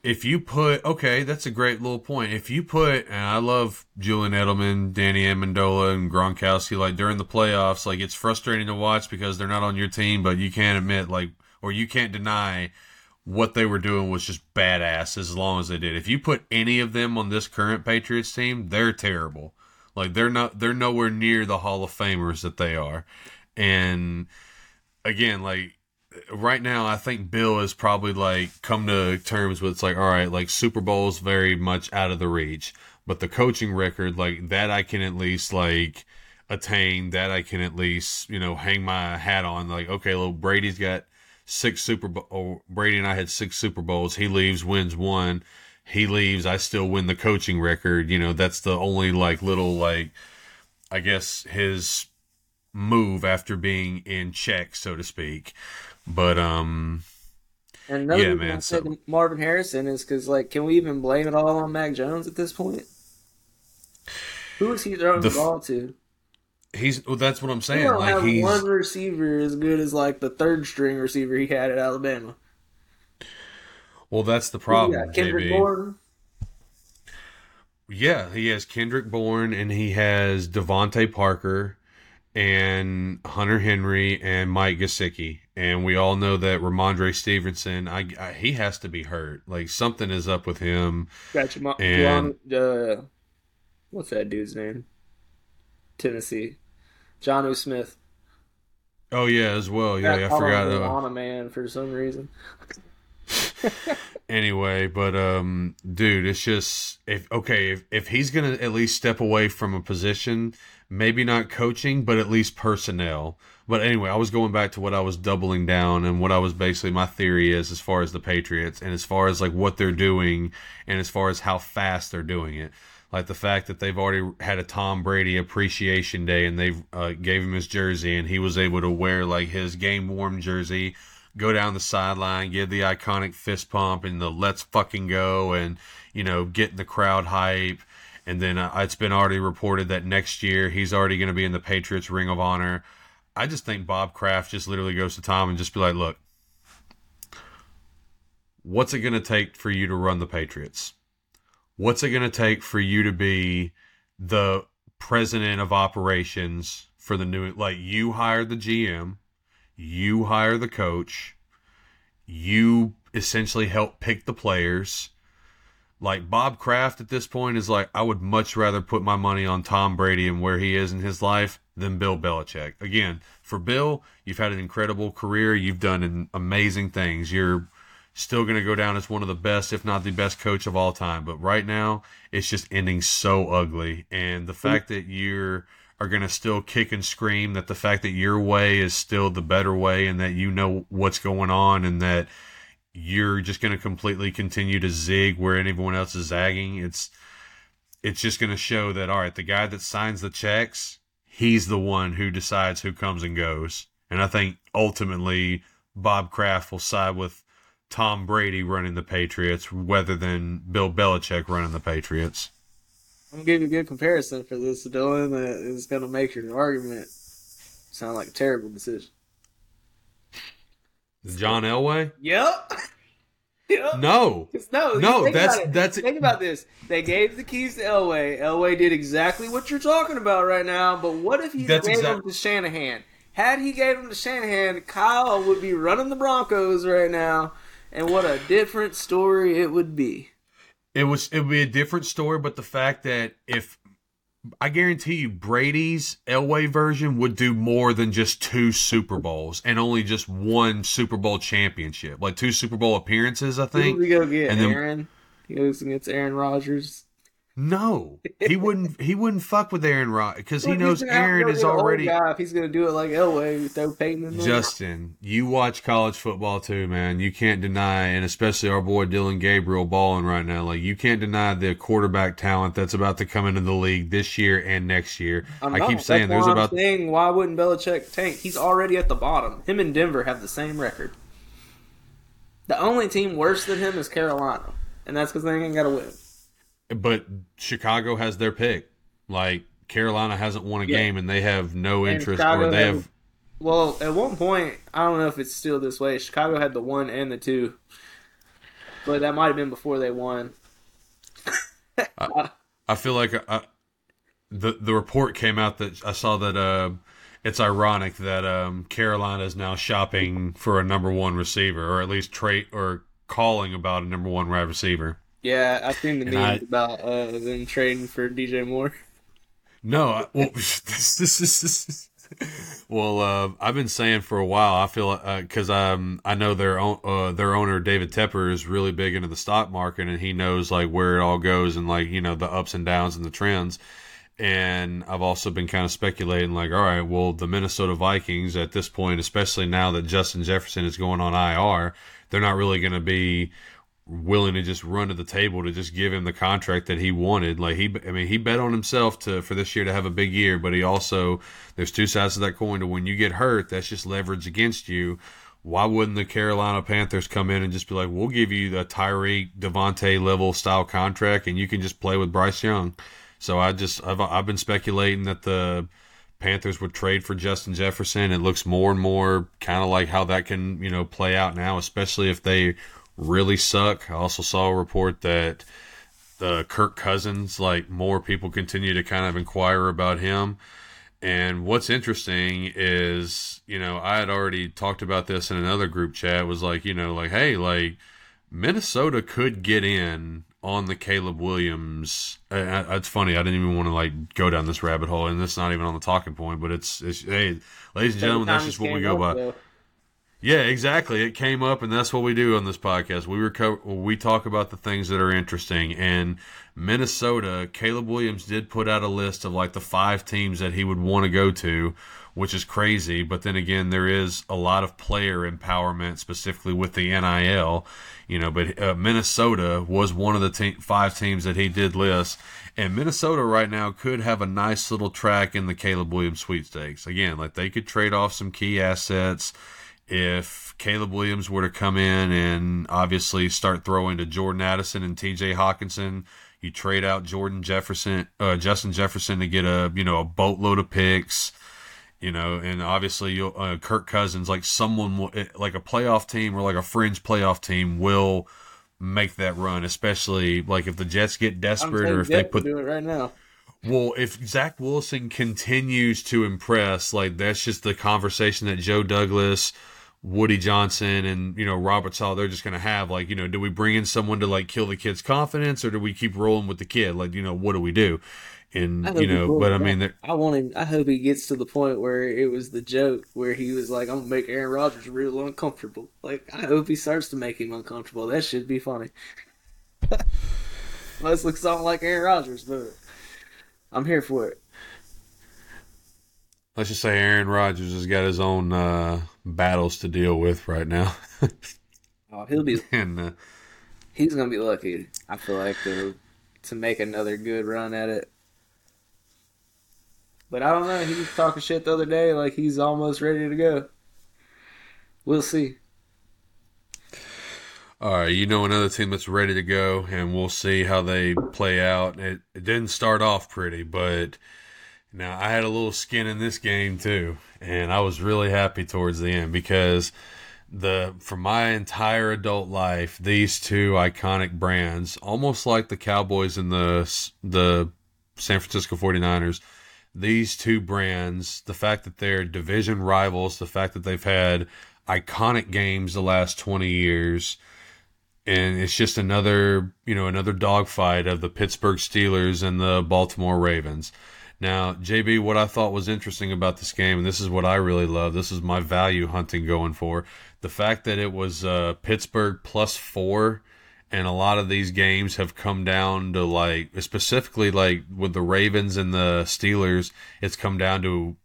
If you put okay, that's a great little point. If you put and I love Julian Edelman, Danny Amendola, and Gronkowski, like during the playoffs, like it's frustrating to watch because they're not on your team, but you can't admit like or you can't deny what they were doing was just badass as long as they did. If you put any of them on this current Patriots team, they're terrible. Like they're not they're nowhere near the Hall of Famers that they are. And again, like right now, I think Bill is probably like come to terms with it's like, all right, like Super Bowl's very much out of the reach, but the coaching record, like that, I can at least like attain. That I can at least you know hang my hat on. Like, okay, well, Brady's got six Super Bowl. Oh, Brady and I had six Super Bowls. He leaves, wins one. He leaves. I still win the coaching record. You know, that's the only like little like, I guess his move after being in check, so to speak. But um, And another Yeah, man, so- Marvin Harrison is because like, can we even blame it all on Mac Jones at this point? Who is he throwing The the, ball to? he's well, that's what I'm saying. Like he's one receiver as good as like the third string receiver he had at Alabama. well, that's the problem? Kendrick. Bourne. Yeah, he has Kendrick Bourne and he has DeVante Parker and Hunter Henry and Mike Gesicki. And we all know that Rhamondre Stevenson, I, I he has to be hurt. Like something is up with him. Got Jamo- And- uh, what's that dude's name? Tennessee. John O. Smith. Oh yeah, as well. Yeah, I call forgot. uh, Moana man for some reason. anyway, but um, dude, it's just if okay, if if he's gonna at least step away from a position, maybe not coaching, but at least personnel. But anyway, I was going back to what I was doubling down and what I was basically my theory is as far as the Patriots and as far as like what they're doing and as far as how fast they're doing it. Like the fact that they've already had a Tom Brady appreciation day and they've uh, gave him his jersey and he was able to wear like his game warm jersey go down the sideline, give the iconic fist pump and the let's fucking go and, you know, getting the crowd hype. And then uh, it's been already reported that next year he's already going to be in the Patriots Ring of Honor. I just think Bob Kraft just literally goes to Tom and just be like, look, what's it going to take for you to run the Patriots? What's it going to take for you to be the president of operations for the new, like you hire the GM, you hire the coach, you essentially help pick the players. Like Bob Kraft at this point is like, I would much rather put my money on Tom Brady and where he is in his life than Bill Belichick. Again, for Bill, you've had an incredible career. You've done amazing things. You're still going to go down as one of the best, if not the best coach of all time. But right now, it's just ending so ugly. And the fact that you're are going to still kick and scream that the fact that your way is still the better way and that you know what's going on and that you're just going to completely continue to zig where anyone else is zagging it's it's just going to show that all right the guy that signs the checks he's the one who decides who comes and goes and i think ultimately bob kraft will side with tom brady running the patriots rather than bill belichick running the patriots I'm you a good comparison for this, Dylan. That is gonna make your argument sound like a terrible decision. John elway Yep. yep. no No, No, that's- that's- think about this. They gave the keys to Elway. Elway did exactly what you're talking about right now. But what if he That's gave exact- them to Shanahan? Had he gave them to Shanahan, Kyle would be running the Broncos right now, and what a different story it would be. It was it would be a different story, but the fact that if I guarantee you Brady's Elway version would do more than just two Super Bowls and only just one Super Bowl championship, like two Super Bowl appearances. I Who think. we go get? and then- Aaron. He goes against Aaron Rodgers. No, he wouldn't. He wouldn't fuck with Aaron Rod because he knows Aaron is already. Guy if he's gonna do it like Elway, throw Peyton in there. Justin, you watch college football too, man. You can't deny, and especially our boy Dillon Gabriel balling right now. Like you can't deny the quarterback talent that's about to come into the league this year and next year. I'm i keep saying there's I'm about. Saying why wouldn't Belichick tank? He's already at the bottom. Him and Denver have the same record. The only team worse than him is Carolina, and that's because they ain't got to win. But Chicago has their pick. Like Carolina hasn't won a yeah. game, and they have no and interest, Chicago or they have. Well, at one point, I don't know if it's still this way. Chicago had the one and the two, but that might have been before they won. I, I, feel like I, uh, the the report came out that I saw that uh, it's ironic that um, Carolina is now shopping for a number one receiver, or at least trade or calling about a number one wide receiver. Yeah, I've seen the news I, about uh, them trading for DJ Moore. No, I, well, this, this, is well, uh, I've been saying for a while. I feel because uh, um, I know their own uh, their owner David Tepper is really big into the stock market, and he knows like where it all goes and like you know the ups and downs and the trends. And I've also been kind of speculating, like, all right, well, the Minnesota Vikings at this point, especially now that Justin Jefferson is going on IR, they're not really going to be willing to just run to the table to just give him the contract that he wanted. Like he, I mean, he bet on himself to for this year to have a big year, but he also there's two sides of that coin. To when you get hurt, that's just leverage against you. Why wouldn't the Carolina Panthers come in and just be like, "We'll give you the Tyreek Davante level style contract, and you can just play with Bryce Young." So I just I've I've been speculating that the Panthers would trade for Justin Jefferson. It looks more and more kind of like how that can you know play out now, especially if they really suck. I also saw a report that the Kirk Cousins, like more people continue to kind of inquire about him. And what's interesting is, you know, I had already talked about this in another group chat. Was like, you know, like, hey, like Minnesota could get in on the Caleb Williams. Uh, it's funny. I didn't even want to like go down this rabbit hole, and it's not even on the talking point. But it's, it's hey, ladies and gentlemen, that's just what we go by. Though. Yeah, exactly. It came up, and that's what we do on this podcast. We recover, we talk about the things that are interesting. And Minnesota, Caleb Williams did put out a list of like the five teams that he would want to go to, which is crazy. But then again, there is a lot of player empowerment, specifically with the NIL. You know, but uh, Minnesota was one of the te- five teams that he did list. And Minnesota right now could have a nice little track in the Caleb Williams sweepstakes. Again, like they could trade off some key assets if Caleb Williams were to come in and obviously start throwing to Jordan Addison and T.J. Hockenson, you trade out Jordan Jefferson, uh, Justin Jefferson to get a you know a boatload of picks, you know, and obviously you'll, uh, Kirk Cousins, like someone eh, like a playoff team or like a fringe playoff team will make that run, especially like if the Jets get desperate or if they put do it right now. Well, if Zach Wilson continues to impress, like that's just the conversation that Joe Douglas, Woody Johnson and you know Robert Saleh, they're just going to have like you know, do we bring in someone to like kill the kid's confidence, or do we keep rolling with the kid? Like you know, what do we do? And you know, but I mean, I want him. I hope he gets to the point where it was the joke where he was like, "I'm gonna make Aaron Rodgers real uncomfortable." Like, I hope he starts to make him uncomfortable. That should be funny. Let's look something like Aaron Rodgers, but I'm here for it let's just say Aaron Rodgers has got his own uh, battles to deal with right now. oh, he'll be and uh, he's gonna be lucky. I feel like to to make another good run at it. But I don't know. He was talking shit the other day, like he's almost ready to go. We'll see. All right, you know another team that's ready to go, and we'll see how they play out. It, it didn't start off pretty, but now, I had a little skin in this game too, and I was really happy towards the end because the for my entire adult life, these two iconic brands, almost like the Cowboys and the the San Francisco 49ers, these two brands, the fact that they're division rivals, the fact that they've had iconic games the last 20 years, and it's just another, you know, another dogfight of the Pittsburgh Steelers and the Baltimore Ravens. Now, JB, what I thought was interesting about this game, and this is what I really love, this is my value hunting going for the fact that it was uh, Pittsburgh plus four and a lot of these games have come down to like specifically like with the Ravens and the Steelers, it's come down to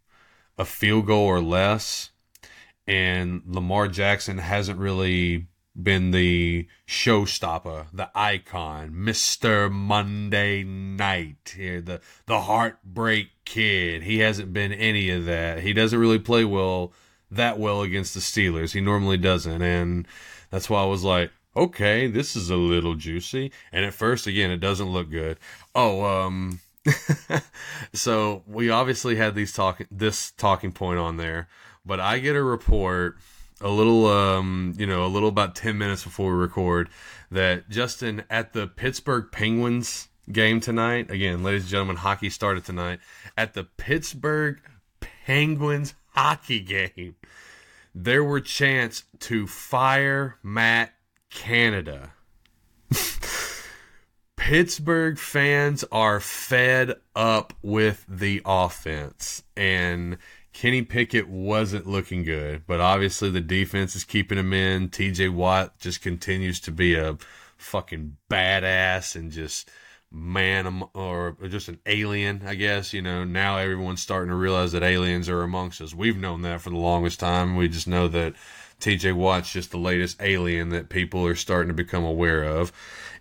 a field goal or less, and Lamar Jackson hasn't really been the showstopper, the icon, Mister Monday Night here, the the heartbreak kid. He hasn't been any of that. He doesn't really play well that well against the Steelers. He normally doesn't, and that's why I was like, okay, this is a little juicy. And at first, again, it doesn't look good. Oh, um, so we obviously had these talking this talking point on there, but I get a report a little um you know a little about 10 minutes before we record that Justin at the Pittsburgh Penguins game tonight again ladies and gentlemen hockey started tonight at the Pittsburgh Penguins hockey game there were chants to fire Matt Canada. Pittsburgh fans are fed up with the offense and Kenny Pickett wasn't looking good, but obviously the defense is keeping him in. TJ Watt just continues to be a fucking badass and just man um, or just an alien, I guess. You know, now everyone's starting to realize that aliens are amongst us. We've known that for the longest time. We just know that TJ Watt's just the latest alien that people are starting to become aware of.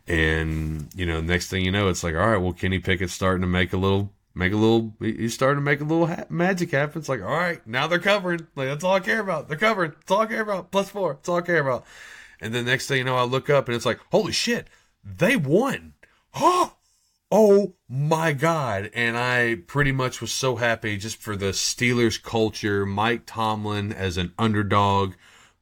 And, you know, next thing you know, it's like, all right, well, Kenny Pickett's starting to make a little make a little he's starting to make a little ha- magic happen. It's like all right now they're covering. Like that's all i care about. They're covering. That's all i care about. Plus four. That's all i care about. And then next thing you know i look up and it's like holy shit they won. Oh oh my god. And i pretty much was so happy just for the steelers culture. Mike tomlin as an underdog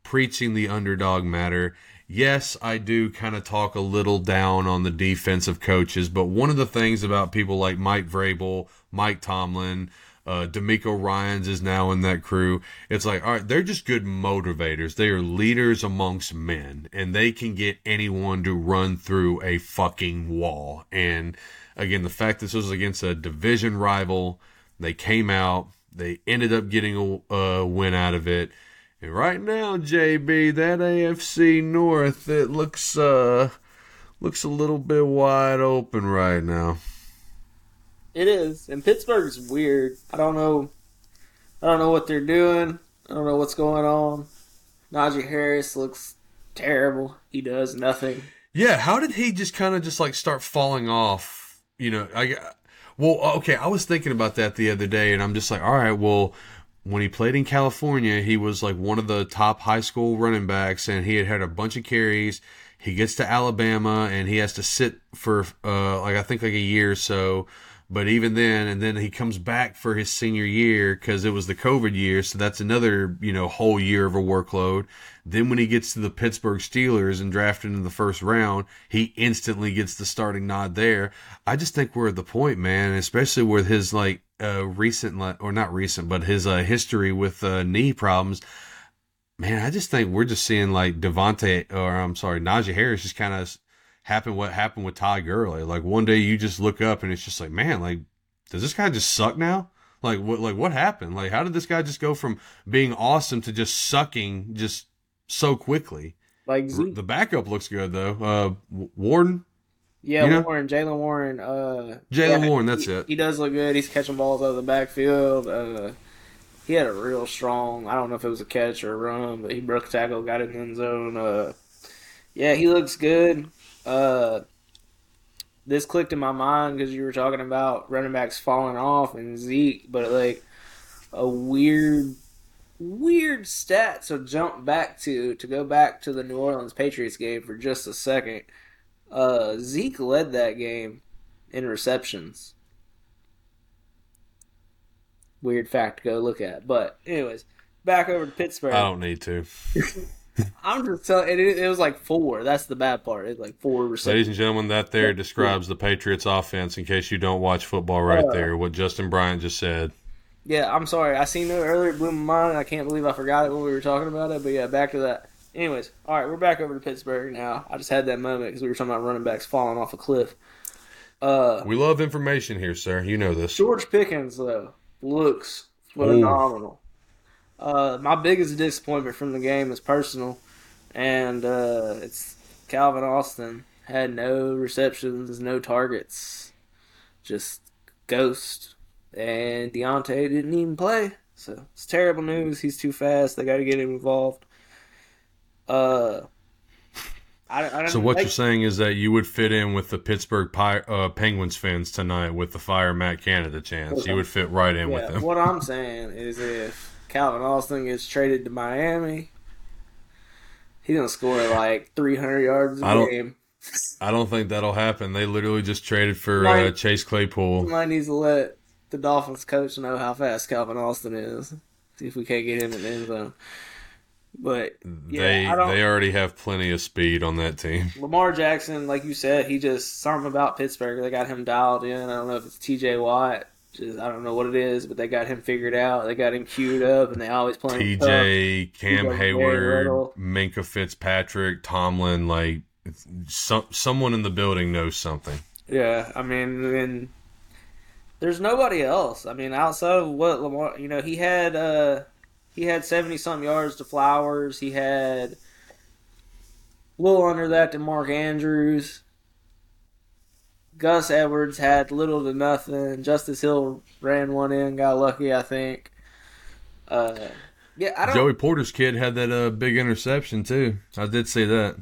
preaching the underdog matter yes, I do kind of talk a little down on the defensive coaches, but one of the things about people like Mike Vrabel, Mike Tomlin, uh, DeMeco Ryans is now in that crew. It's like, all right, they're just good motivators. They are leaders amongst men, and they can get anyone to run through a fucking wall. And again, the fact that this was against a division rival, they came out, they ended up getting a, a win out of it. And right now, JB, that AFC North, it looks uh looks a little bit wide open right now. It is, and Pittsburgh's weird. I don't know. I don't know what they're doing. I don't know what's going on. Najee Harris looks terrible. He does nothing. Yeah, how did he just kind of just like start falling off? You know, I well, okay, I was thinking about that the other day, and I'm just like, all right, well, when he played in California, he was like one of the top high school running backs, and he had had a bunch of carries. He gets to Alabama, and he has to sit for uh, like I think like a year or so. But even then, and then he comes back for his senior year because it was the COVID year, so that's another you know whole year of a workload. Then when he gets to the Pittsburgh Steelers and drafted in the first round, he instantly gets the starting nod there. I just think we're at the point, man, especially with his like uh, recent or not recent, but his uh, history with uh, knee problems. Man, I just think we're just seeing like Devonte or I'm sorry, Najee Harris just kind of happened what happened with Ty Gurley. Like one day you just look up and it's just like, man, like does this guy just suck now? Like what like what happened? Like how did this guy just go from being awesome to just sucking just so quickly? Like Zeke. the backup looks good though. Uh Warden yeah, you know? Warren, Jaylen Warren. Uh, Jaylen yeah, Warren, that's he, it. He does look good. He's catching balls out of the backfield. Uh, he had a real strong. I don't know if it was a catch or a run, but he broke a tackle, got it in the end zone. Uh, yeah, he looks good. Uh, this clicked in my mind because you were talking about running backs falling off and Zeke, but like a weird, weird stat to jump back to to go back to the New Orleans Patriots game for just a second uh, Zeke led that game in receptions. Weird fact to go look at. But, anyways, back over to Pittsburgh. I don't need to. I'm just telling it, it was like four. That's the bad part. It's like four receptions. Ladies and gentlemen, that there describes the Patriots offense in case you don't watch football right uh, there, what Justin Bryant just said. Yeah, I'm sorry. I seen it earlier, it blew my mind. I can't believe I forgot it when we were talking about it. But yeah, back to that. Anyways, all right, we're back over to Pittsburgh now. I just had that moment because we were talking about running backs falling off a cliff. Uh, we love information here, sir. You know this. George Pickens, though, looks phenomenal. Uh, my biggest disappointment from the game is personal, and uh, it's Calvin Austin. had no receptions, no targets, just ghost. And Diontae didn't even play, so it's terrible news. He's too fast. They got to get him involved. Uh, I, I don't So what like, you're saying is that you would fit in with the Pittsburgh Pi- uh, Penguins fans tonight with the fire Matt Canada chance. You would fit right in with them. what I'm saying is if Calvin Austin gets traded to Miami, he's gonna score like 300 yards a I don't- game. I don't think that'll happen. They literally just traded for uh, Chase Claypool. Somebody needs to let the Dolphins coach know how fast Calvin Austin is. See if we can't get him in the end zone. But yeah, they they already have plenty of speed on that team. Lamar Jackson, like you said, he just something about Pittsburgh. They got him dialed in. I don't know if it's T.J. Watt. Just I don't know what it is, but they got him figured out. They got him queued up, and they always play him tough. TJ, Cam TJ Heyward, Minkah Fitzpatrick, Tomlin, like some someone in the building knows something. Yeah, I mean, and there's nobody else. I mean, outside of what Lamar, you know, he had uh he had seventy something yards to Flowers. He had a little under that to Mark Andrews. Gus Edwards had little to nothing. Justice Hill ran one in, got lucky, I think. Uh, yeah, I don't. Joey Porter's kid had that uh, big interception too. I did see that.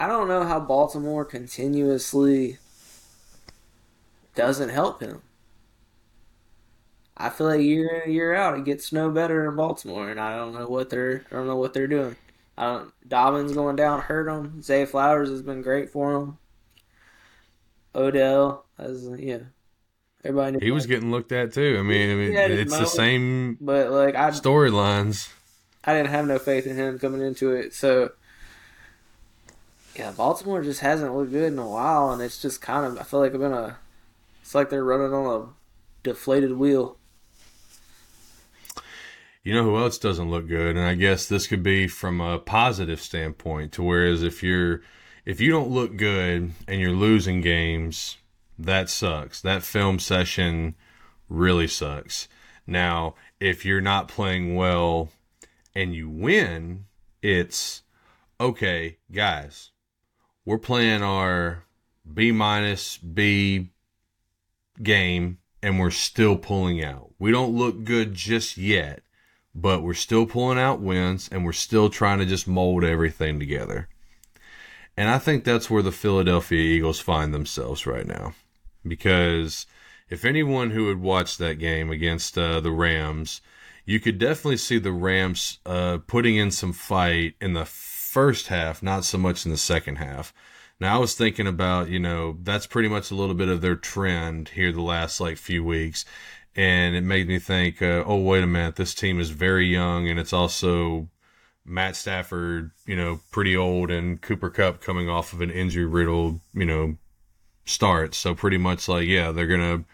I don't know how Baltimore continuously doesn't help him. I feel like year in and year out it gets no better in Baltimore, and I don't know what they're I don't know what they're doing. I don't. Dobbins going down hurt them. Zay Flowers has been great for him. Odell has yeah. Everybody knew He was that. getting looked at too. I mean, I mean, He had his it's the same but like I storylines. I didn't have no faith in him coming into it. So, yeah, Baltimore just hasn't looked good in a while, and it's just kind of I feel like I've been a. It's like they're running on a deflated wheel. You know who else doesn't look good, and I guess this could be from a positive standpoint. To whereas if you're if you don't look good and you're losing games, that sucks. That film session really sucks. Now, if you're not playing well and you win, it's okay, guys. We're playing our B minus B game and we're still pulling out. We don't look good just yet, but we're still pulling out wins and we're still trying to just mold everything together. And I think that's where the Philadelphia Eagles find themselves right now. Because if anyone who had watched that game against uh, the Rams, you could definitely see the Rams uh, putting in some fight in the first half, not so much in the second half. Now I was thinking about, you know, that's pretty much a little bit of their trend here the last like few weeks, and it made me think, uh, oh wait a minute, this team is very young, and it's also Matt Stafford, you know, pretty old, and Cooper Kupp coming off of an injury riddled, you know, start. So pretty much like, yeah, they're gonna,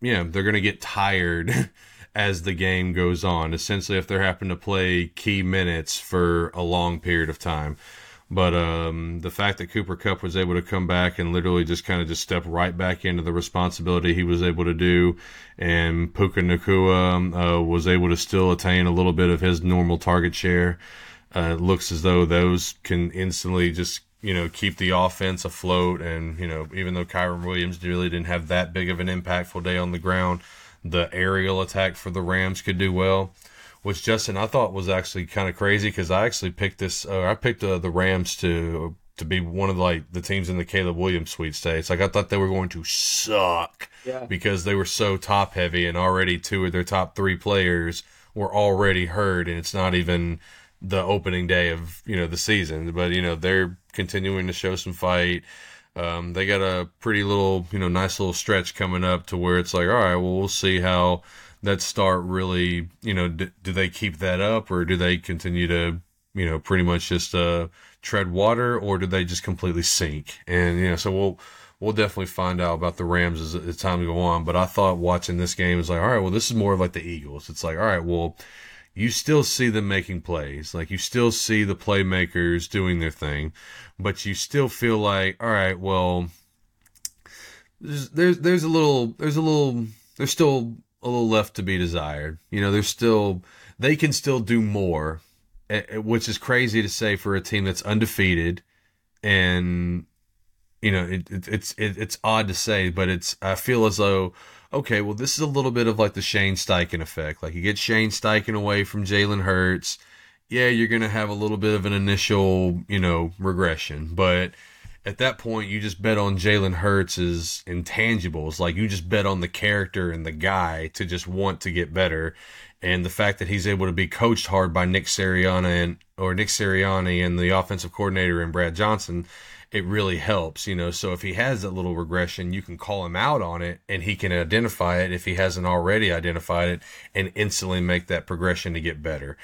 yeah, they're gonna get tired as the game goes on. Essentially, if they're having to play key minutes for a long period of time. But um, the fact that Cooper Kupp was able to come back and literally just kind of just step right back into the responsibility he was able to do, and Puka Nacua uh, was able to still attain a little bit of his normal target share. Uh, looks as though those can instantly just you know keep the offense afloat, and you know even though Kyren Williams really didn't have that big of an impactful day on the ground, the aerial attack for the Rams could do well which Justin I thought was actually kind of crazy because I actually picked this. Uh, I picked uh, the Rams to to be one of the, like the teams in the Caleb Williams sweet states. Like I thought they were going to suck Yeah. because they were so top heavy and already two of their top three players were already hurt, and it's not even the opening day of you know the season. But you know they're continuing to show some fight. Um, they got a pretty little, you know, nice little stretch coming up to where it's like, all right, well, we'll see how that start really, you know, d- do they keep that up or do they continue to, you know, pretty much just uh, tread water or do they just completely sink? And you know, so we'll we'll definitely find out about the Rams as, as time go on. But I thought watching this game is like, all right, well, this is more of like the Eagles. It's like, all right, well, you still see them making plays, like you still see the playmakers doing their thing, but you still feel like, all right, well, there's there's, there's a little there's a little there's still a little left to be desired. You know, there's still they can still do more, eh, eh, which is crazy to say for a team that's undefeated and you know, it, it, it's it, it's odd to say, but it's I feel as though okay, well, this is a little bit of like the Shane Steichen effect. Like you get Shane Steichen away from Jalen Hurts, yeah, you're gonna have a little bit of an initial you know regression, but at that point you just bet on Jalen Hurts' intangibles. Like you just bet on the character and the guy to just want to get better. And the fact that he's able to be coached hard by Nick Sirianni and or Nick Sirianni and the offensive coordinator and Brad Johnson, it really helps, you know. So if he has that little regression, you can call him out on it and he can identify it if he hasn't already identified it and instantly make that progression to get better.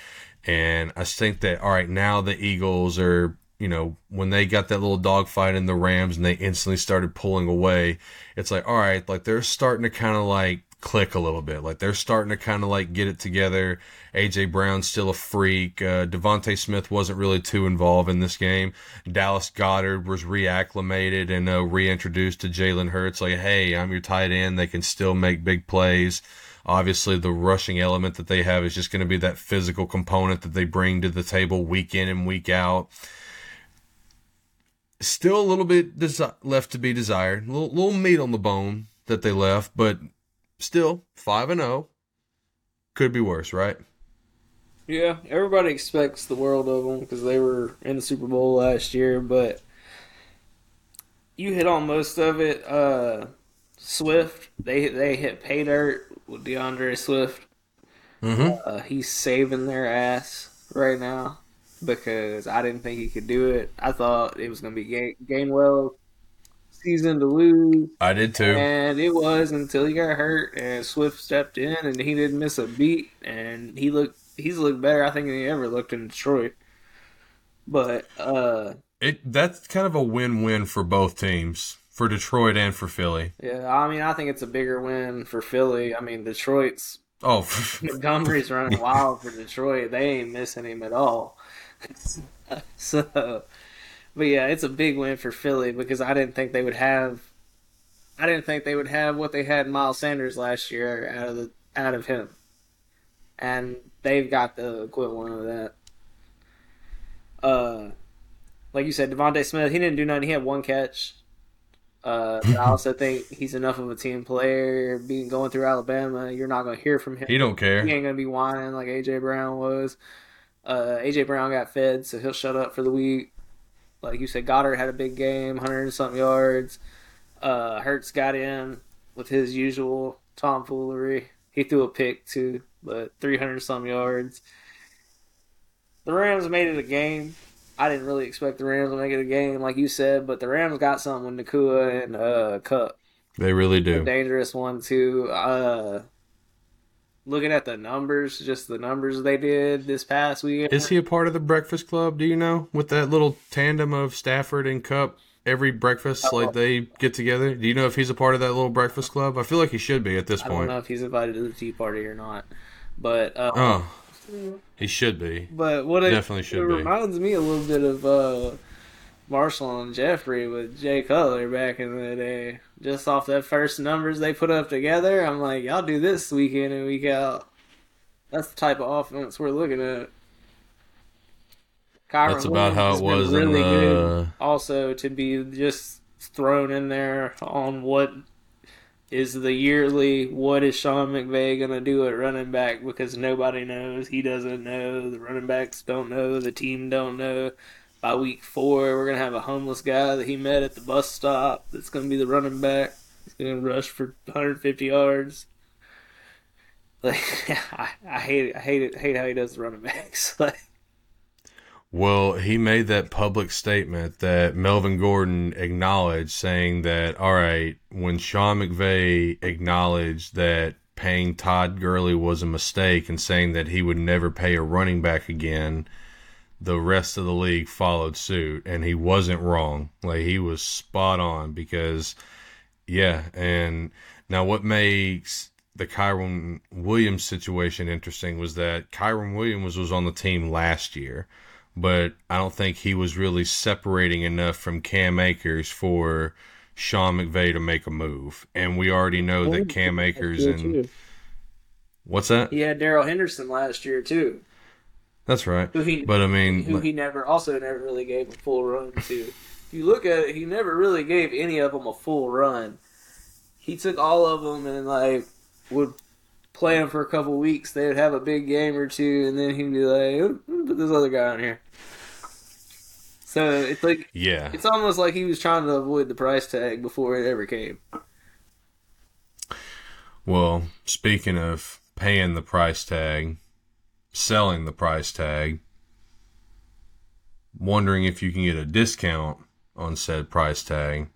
And I think that, all right, now the Eagles are, you know, when they got that little dogfight in the Rams and they instantly started pulling away, it's like, all right, like they're starting to kind of like click a little bit. Like they're starting to kind of like get it together. AJ Brown's still a freak. Uh, DeVonta Smith wasn't really too involved in this game. Dallas Goedert was reacclimated and uh, reintroduced to Jalen Hurts. Like, hey, I'm your tight end. They can still make big plays. Obviously, the rushing element that they have is just going to be that physical component that they bring to the table week in and week out. Still a little bit desi- left to be desired. A little, little meat on the bone that they left, but still 5 and 0 could be worse, right? Yeah, everybody expects the world of them because they were in the Super Bowl last year, but you hit on most of it. Uh, Swift, they they hit pay dirt with D'Andre Swift. Mm-hmm. Uh, he's saving their ass right now because I didn't think he could do it. I thought it was going to be Gainwell season to lose. I did too. And it was until he got hurt and Swift stepped in and he didn't miss a beat and he looked he's looked better I think than he ever looked in Detroit. But uh it that's kind of a win-win for both teams, for Detroit and for Philly. Yeah, I mean I think it's a bigger win for Philly. I mean Detroit's Oh, Montgomery's running wild for Detroit. They ain't missing him at all. so but yeah, it's a big win for Philly because I didn't think they would have. I didn't think they would have what they had Miles Sanders last year out of the out of him, and they've got the equivalent of that. Uh, like you said, DeVonta Smith, he didn't do nothing. He had one catch. Uh, I also think he's enough of a team player. Being going through Alabama, you're not going to hear from him. He don't care. He ain't going to be whining like AJ Brown was. Uh, AJ Brown got fed, so he'll shut up for the week. Like you said, Goedert had a big game, hundred and something yards. Uh, Hurts got in with his usual tomfoolery. He threw a pick too, but three hundred some yards. The Rams made it a game. I didn't really expect the Rams to make it a game, like you said, but the Rams got something with Nacua and uh, Kupp. They really do. A dangerous one too. Uh, looking at the numbers, just the numbers they did this past week. Is he a part of the Breakfast Club? Do you know with that little tandem of Stafford and Kupp? every breakfast, oh. like they get together? Do you know if he's a part of that little Breakfast Club? I feel like he should be at this I point. I don't know if he's invited to the tea party or not, but uh, oh, he should be. But what it definitely should it be. reminds me a little bit of. Uh, Marshall and Jeffery with Jay Cutler back in the day. Just off that first numbers they put up together, I'm like, y'all do this week in and week out. That's the type of offense we're looking at. Kyren That's about how it was really in the... good. Also, to be just thrown in there on what is the yearly what is Sean McVay going to do at running back because nobody knows. He doesn't know. The running backs don't know. The team don't know by week four, we're gonna have a homeless guy that he met at the bus stop. That's gonna be the running back. He's gonna rush for 150 yards. Like I, I hate it. I hate it. I hate how he does the running backs. like. Well, he made that public statement that Melvin Gordon acknowledged, saying that, all right, when Sean McVay acknowledged that paying Todd Gurley was a mistake and saying that he would never pay a running back again, the rest of the league followed suit and he wasn't wrong like he was spot on because yeah and now what makes the Kyren Williams situation interesting was that Kyren Williams was on the team last year but I don't think he was really separating enough from Cam Akers for Sean McVay to make a move and we already know that Cam Akers and what's that? He had Darrell Henderson last year too. That's right. Who he, but I mean, who he never also never really gave a full run to. if you look at it, he never really gave any of them a full run. He took all of them and like would play them for a couple weeks. They would have a big game or two, and then he'd be like, "Put this other guy on here." So it's like yeah, it's almost like he was trying to avoid the price tag before it ever came. Well, speaking of paying the price tag, selling the price tag, wondering if you can get a discount on said price tag.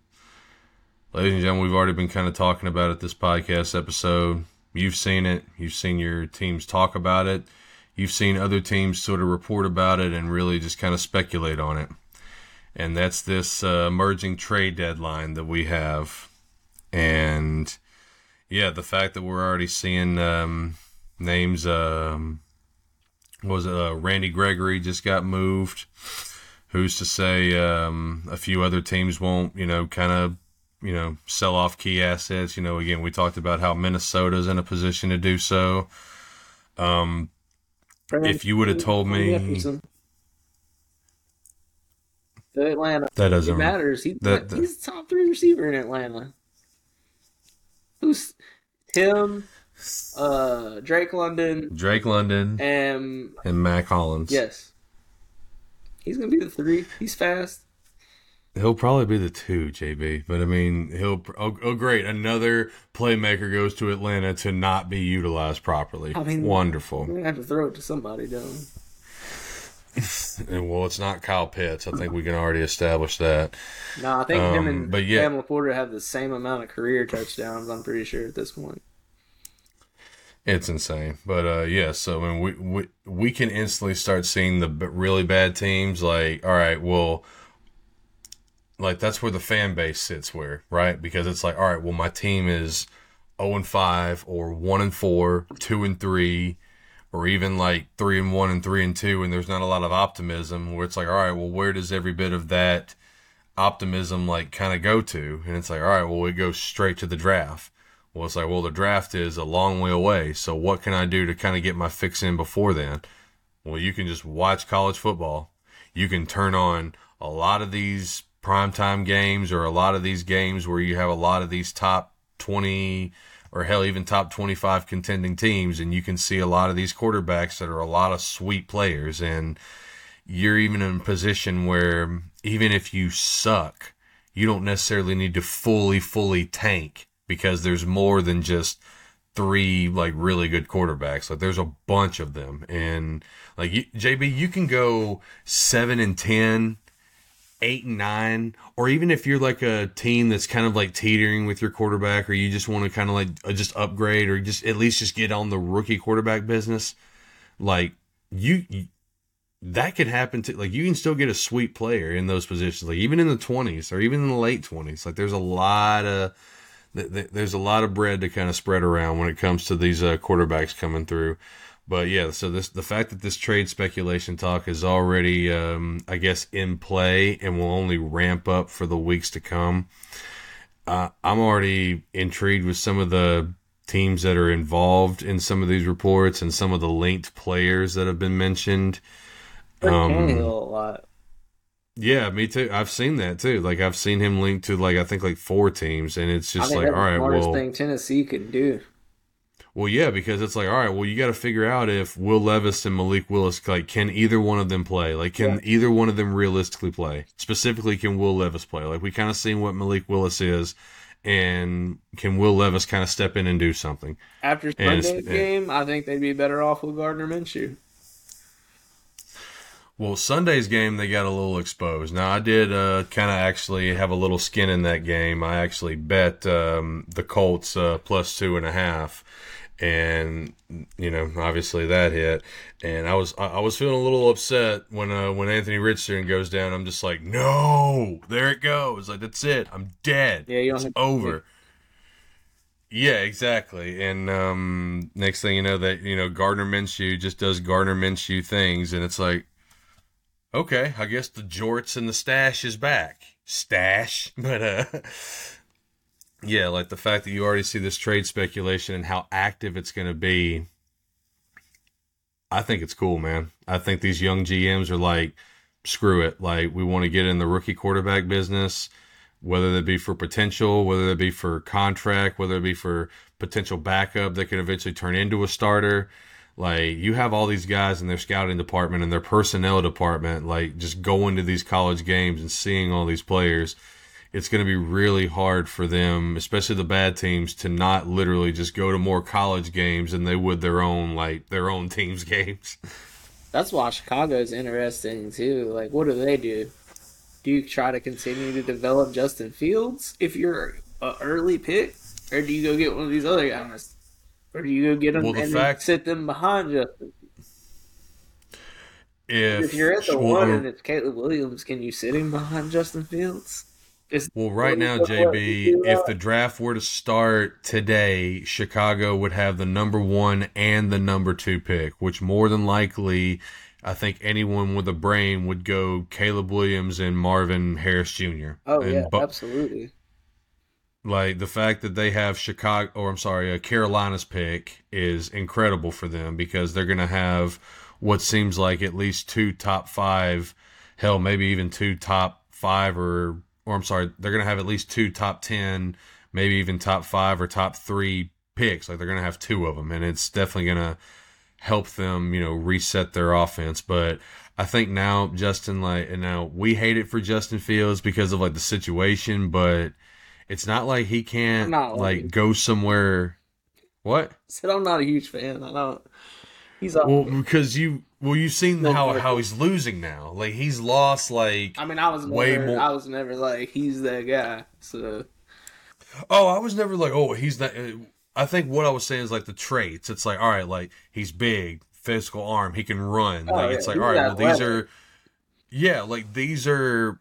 Ladies and gentlemen, we've already been kind of talking about it this podcast episode. You've seen it. You've seen your teams talk about it. You've seen other teams sort of report about it and really just kind of speculate on it. And that's this uh, emerging trade deadline that we have. And yeah, the fact that we're already seeing um, names, um, was it, uh, Randy Gregory just got moved. Who's to say um, a few other teams won't, you know, kind of you know, sell off key assets. You know, again, we talked about how Minnesota's in a position to do so. Um, if you would have told me Atlanta, that doesn't it matters. He, that, that, he's the top three receiver in Atlanta. Who's him? Uh, Drake London, Drake London, and and Mack Hollins. Yes, he's gonna be the three. He's fast. He'll probably be the two, JB. But I mean, he'll. Oh, oh, great! Another playmaker goes to Atlanta to not be utilized properly. I mean, wonderful. Gonna have to throw it to somebody, don't and well, it's not Kyle Pitts. I think we can already establish that. No, I think um, him and but yeah, Cam LaPorta have the same amount of career touchdowns. I'm pretty sure at this point. It's insane, but uh, yeah. So I mean, we we we can instantly start seeing the really bad teams. Like, all right, well like that's where the fan base sits where right because it's like all right well my team is 0 and 5 or 1 and 4 2 and 3 or even like 3 and 1 and 3 and 2 and there's not a lot of optimism where it's like all right well where does every bit of that optimism like kind of go to and it's like all right well it goes straight to the draft well it's like well the draft is a long way away so what can i do to kind of get my fix in before then? Well you can just watch college football. You can turn on a lot of these primetime games or a lot of these games where you have a lot of these top 20 or hell even top 25 contending teams and you can see a lot of these quarterbacks that are a lot of sweet players and you're even in a position where even if you suck you don't necessarily need to fully fully tank because there's more than just three like really good quarterbacks like there's a bunch of them and like JB you can go 7 and 10 eight and nine, or even if you're like a team that's kind of like teetering with your quarterback, or you just want to kind of like uh, just upgrade, or just at least just get on the rookie quarterback business, like you, you that could happen to like you can still get a sweet player in those positions, like even in the twenties or even in the late twenties. Like there's a lot of there's a lot of bread to kind of spread around when it comes to these uh, quarterbacks coming through. But yeah, so this the fact that this trade speculation talk is already, um, I guess, in play and will only ramp up for the weeks to come. Uh, I'm already intrigued with some of the teams that are involved in some of these reports and some of the linked players that have been mentioned. Um, a lot. Yeah, me too. I've seen that too. Like I've seen him linked to like I think like four teams, and it's just like all right, well, thing Tennessee can do. Well, yeah, because it's like, all right, well, you got to figure out if Will Levis and Malik Willis, like, can either one of them play? Like, can yeah. either one of them realistically play? Specifically, can Will Levis play? Like, we kind of seen what Malik Willis is, and can Will Levis kind of step in and do something? After Sunday's game, I think they'd be better off with Gardner Minshew. Well, Sunday's game they got a little exposed. Now I did uh, kind of actually have a little skin in that game. I actually bet um, the Colts uh, plus two and a half, and you know obviously that hit. And i was i was feeling a little upset when uh when anthony richardson goes down. I'm just like no there it goes. Like that's it. I'm dead. Yeah you it's over. yeah exactly. And um next thing you know that you know gardner minshew just does gardner minshew things. And it's like okay i guess the jorts and the stash is back stash but uh yeah, like the fact that you already see this trade speculation and how active it's going to be. I think it's cool, man. I think these young GMs are like, screw it. Like we want to get in the rookie quarterback business, whether that be for potential, whether that be for contract, whether it be for potential backup that could eventually turn into a starter. Like you have all these guys in their scouting department and their personnel department, like just going to these college games and seeing all these players. It's going to be really hard for them, especially the bad teams, to not literally just go to more college games than they would their own like their own team's games. That's why Chicago's interesting too. Like, what do they do? Do you try to continue to develop Justin Fields if you're an early pick, or do you go get one of these other guys, or do you go get them Well, the and fact- then sit them behind Justin? If, If you're at the well, one and it's Caleb Williams, can you sit him behind Justin Fields? Is- Well, right now, JB, if the draft were to start today, Chicago would have the number one and the number two pick, which more than likely, I think anyone with a brain would go Caleb Williams and Marvin Harrison Jr. Oh and yeah, absolutely. Like the fact that they have Chicago, or I'm sorry, uh, Carolina's pick is incredible for them because they're going to have what seems like at least two top five, hell, maybe even two top five, or or I'm sorry, they're going to have at least two top ten, maybe even top five or top three picks. Like they're going to have two of them, and it's definitely going to help them, you know, reset their offense. But I think now Justin, like, and now we hate it for Justin Fields because of like the situation, but it's not like he can't not like go somewhere. What? Said I'm not a huge fan. I don't. He's. Up, Well, because you well you've seen No, how how he's losing now. Like he's lost like I mean, I was way never, more- I was never like he's that guy. So Oh, I was never like, oh, he's that. Uh, I think what I was saying is like the traits. It's like, all right, like he's big, physical arm, he can run. Oh, like yeah, it's like, he's all right, well, these are, yeah, like these are,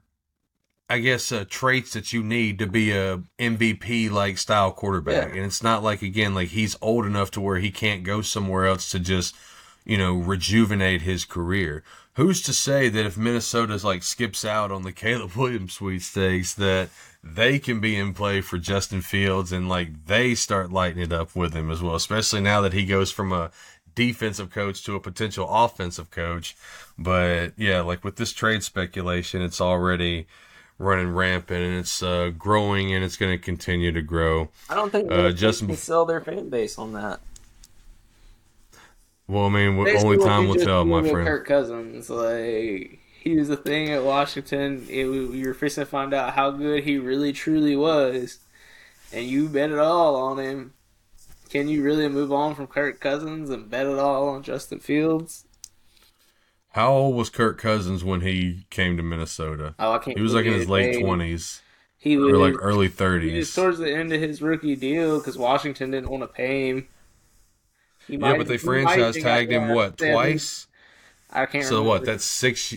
I guess, uh, traits that you need to be a MVP like style quarterback. Yeah. And it's not like again, like he's old enough to where he can't go somewhere else to just, you know, rejuvenate his career. Who's to say that if Minnesota's like skips out on the Caleb Williams sweepstakes that they can be in play for Justin Fields and like they start lighting it up with him as well, especially now that he goes from a defensive coach to a potential offensive coach. But yeah, like with this trade speculation, it's already running rampant and it's uh, growing and it's going to continue to grow. I don't think Uh, Justin- can sell their fan base on that. Well, I mean, Basically, only what time will tell, did my with friend. Kirk Cousins, like he was a thing at Washington. It, we were fixing to find out how good he really truly was, and you bet it all on him. Can you really move on from Kirk Cousins and bet it all on Justin Fields? How old was Kirk Cousins when he came to Minnesota? Oh, I can't. He was like in his late twenties He was like early He was thirties. towards the end of his rookie deal because Washington didn't want to pay him. He Yeah, might- but they he franchise tagged him what seven- twice? I can't. So remember. what? That's six.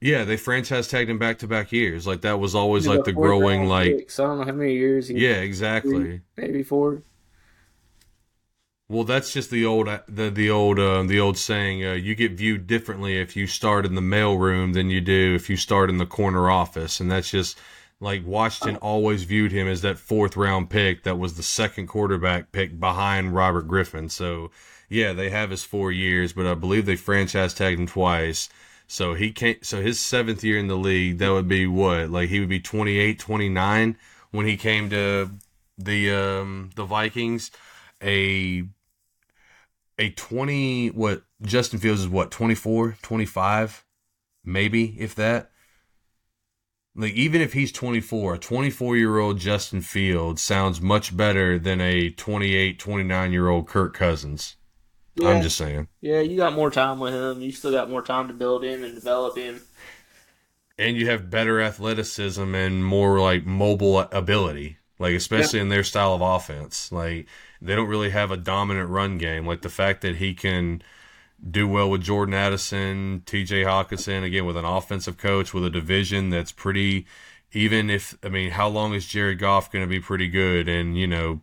Yeah, they franchise tagged him back to back years. Like that was always like the growing like. so I don't know how many years. He, Yeah, exactly. maybe four. Well, that's just the old the the old uh, the old saying. Uh, you get viewed differently if you start in the mailroom than you do if you start in the corner office, and that's just like Washington always viewed him as that fourth round pick that was the second quarterback pick behind Robert Griffin. So yeah, they have his four years, but I believe they franchise tagged him twice. So he can't. So his seventh year in the league, that would be what? Like he would be 28, 29 when he came to the um the Vikings. A a 20 what Justin Fields is what 24 25 maybe if that like even if he's 24 a 24 year old Justin Fields sounds much better than a 28 29 year old Kirk Cousins Yeah, I'm just saying yeah. You got more time with him. You still got more time to build him and develop him. and you have better athleticism and more like mobile ability like especially in their style of offense like they don't really have a dominant run game. Like the fact that he can do well with Jordan Addison, TJ Hockenson again with an offensive coach with a division that's pretty even if I mean how long is Jared Goff going to be pretty good? And you know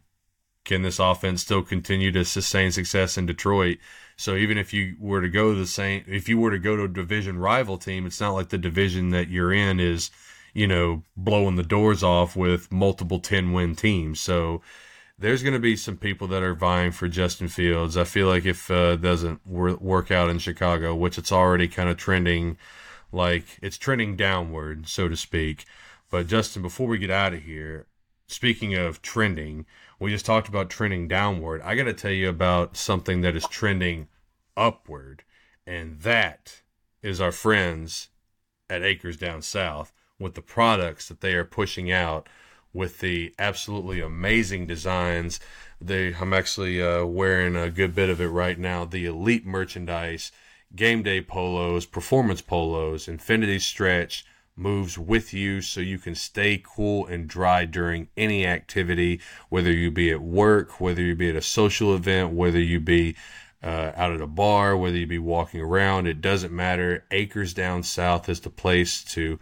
can this offense still continue to sustain success in Detroit? So even if you were to go to the same, if you were to go to a division rival team, it's not like the division that you're in is, you know, blowing the doors off with multiple 10 win teams. So there's going to be some people that are vying for Justin Fields. I feel like if uh, it doesn't wor- work out in Chicago, which it's already kind of trending like it's trending downward, so to speak. But Justin, before we get out of here, speaking of trending, we just talked about trending downward. I got to tell you about something that is trending upward, and that is our friends at Acres Down South with the products that they are pushing out with the absolutely amazing designs. They, I'm actually uh, wearing a good bit of it right now. The elite merchandise, game day polos, performance polos, infinity stretch moves with you so you can stay cool and dry during any activity, whether you be at work, whether you be at a social event, whether you be uh, out at a bar, whether you be walking around, it doesn't matter. Acres Down South is the place to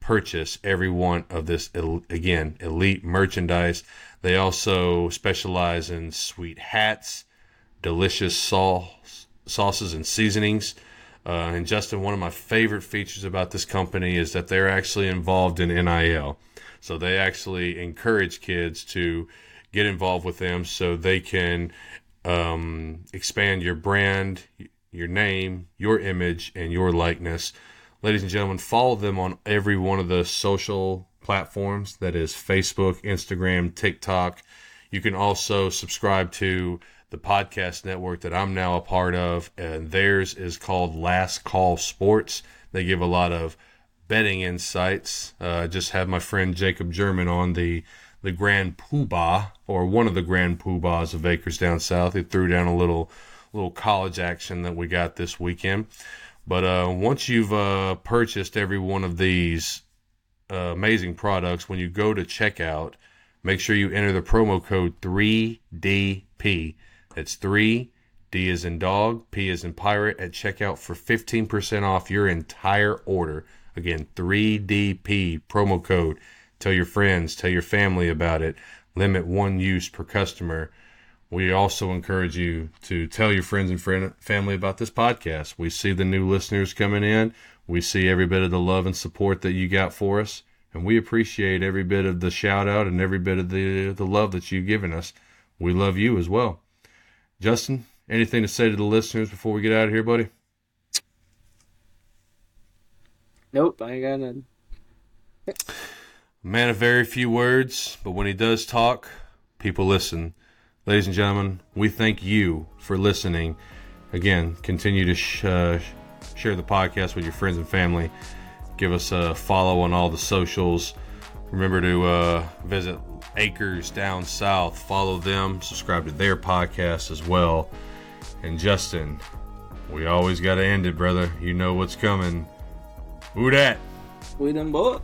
purchase every one of this, again, elite merchandise. They also specialize in sweet hats, delicious sauce, sauces, and seasonings. Uh, and Justin, one of my favorite features about this company is that they're actually involved in NIL. So they actually encourage kids to get involved with them so they can um, expand your brand, your name, your image, and your likeness. Ladies and gentlemen, follow them on every one of the social platforms that is Facebook, Instagram, TikTok. You can also subscribe to the podcast network that I'm now a part of, and theirs is called Last Call Sports. They give a lot of betting insights. Uh, just have my friend Jacob German on the the Grand Poobah or one of the Grand Poobahs of Acres down south. He threw down a little little college action that we got this weekend. But uh, once you've uh, purchased every one of these uh, amazing products, when you go to checkout, make sure you enter the promo code 3DP. That's 3 D is in dog, P is in pirate at checkout for 15% off your entire order. Again, 3DP promo code Tell your friends, tell your family about it. Limit one use per customer. We also encourage you to tell your friends and friend, family about this podcast. We see the new listeners coming in. We see every bit of the love and support that you got for us, and we appreciate every bit of the shout out and every bit of the the love that you've given us. We love you as well. Justin, anything to say to the listeners before we get out of here, buddy? Nope, I ain't got none. Man of very few words, but when he does talk, people listen. Ladies and gentlemen, we thank you for listening. Again, continue to sh- uh, share the podcast with your friends and family. Give us a follow on all the socials. Remember to uh, visit Acres Down South. Follow them. Subscribe to their podcast as well. And Justin, we always got to end it, brother. You know what's coming. Who that? We done bought.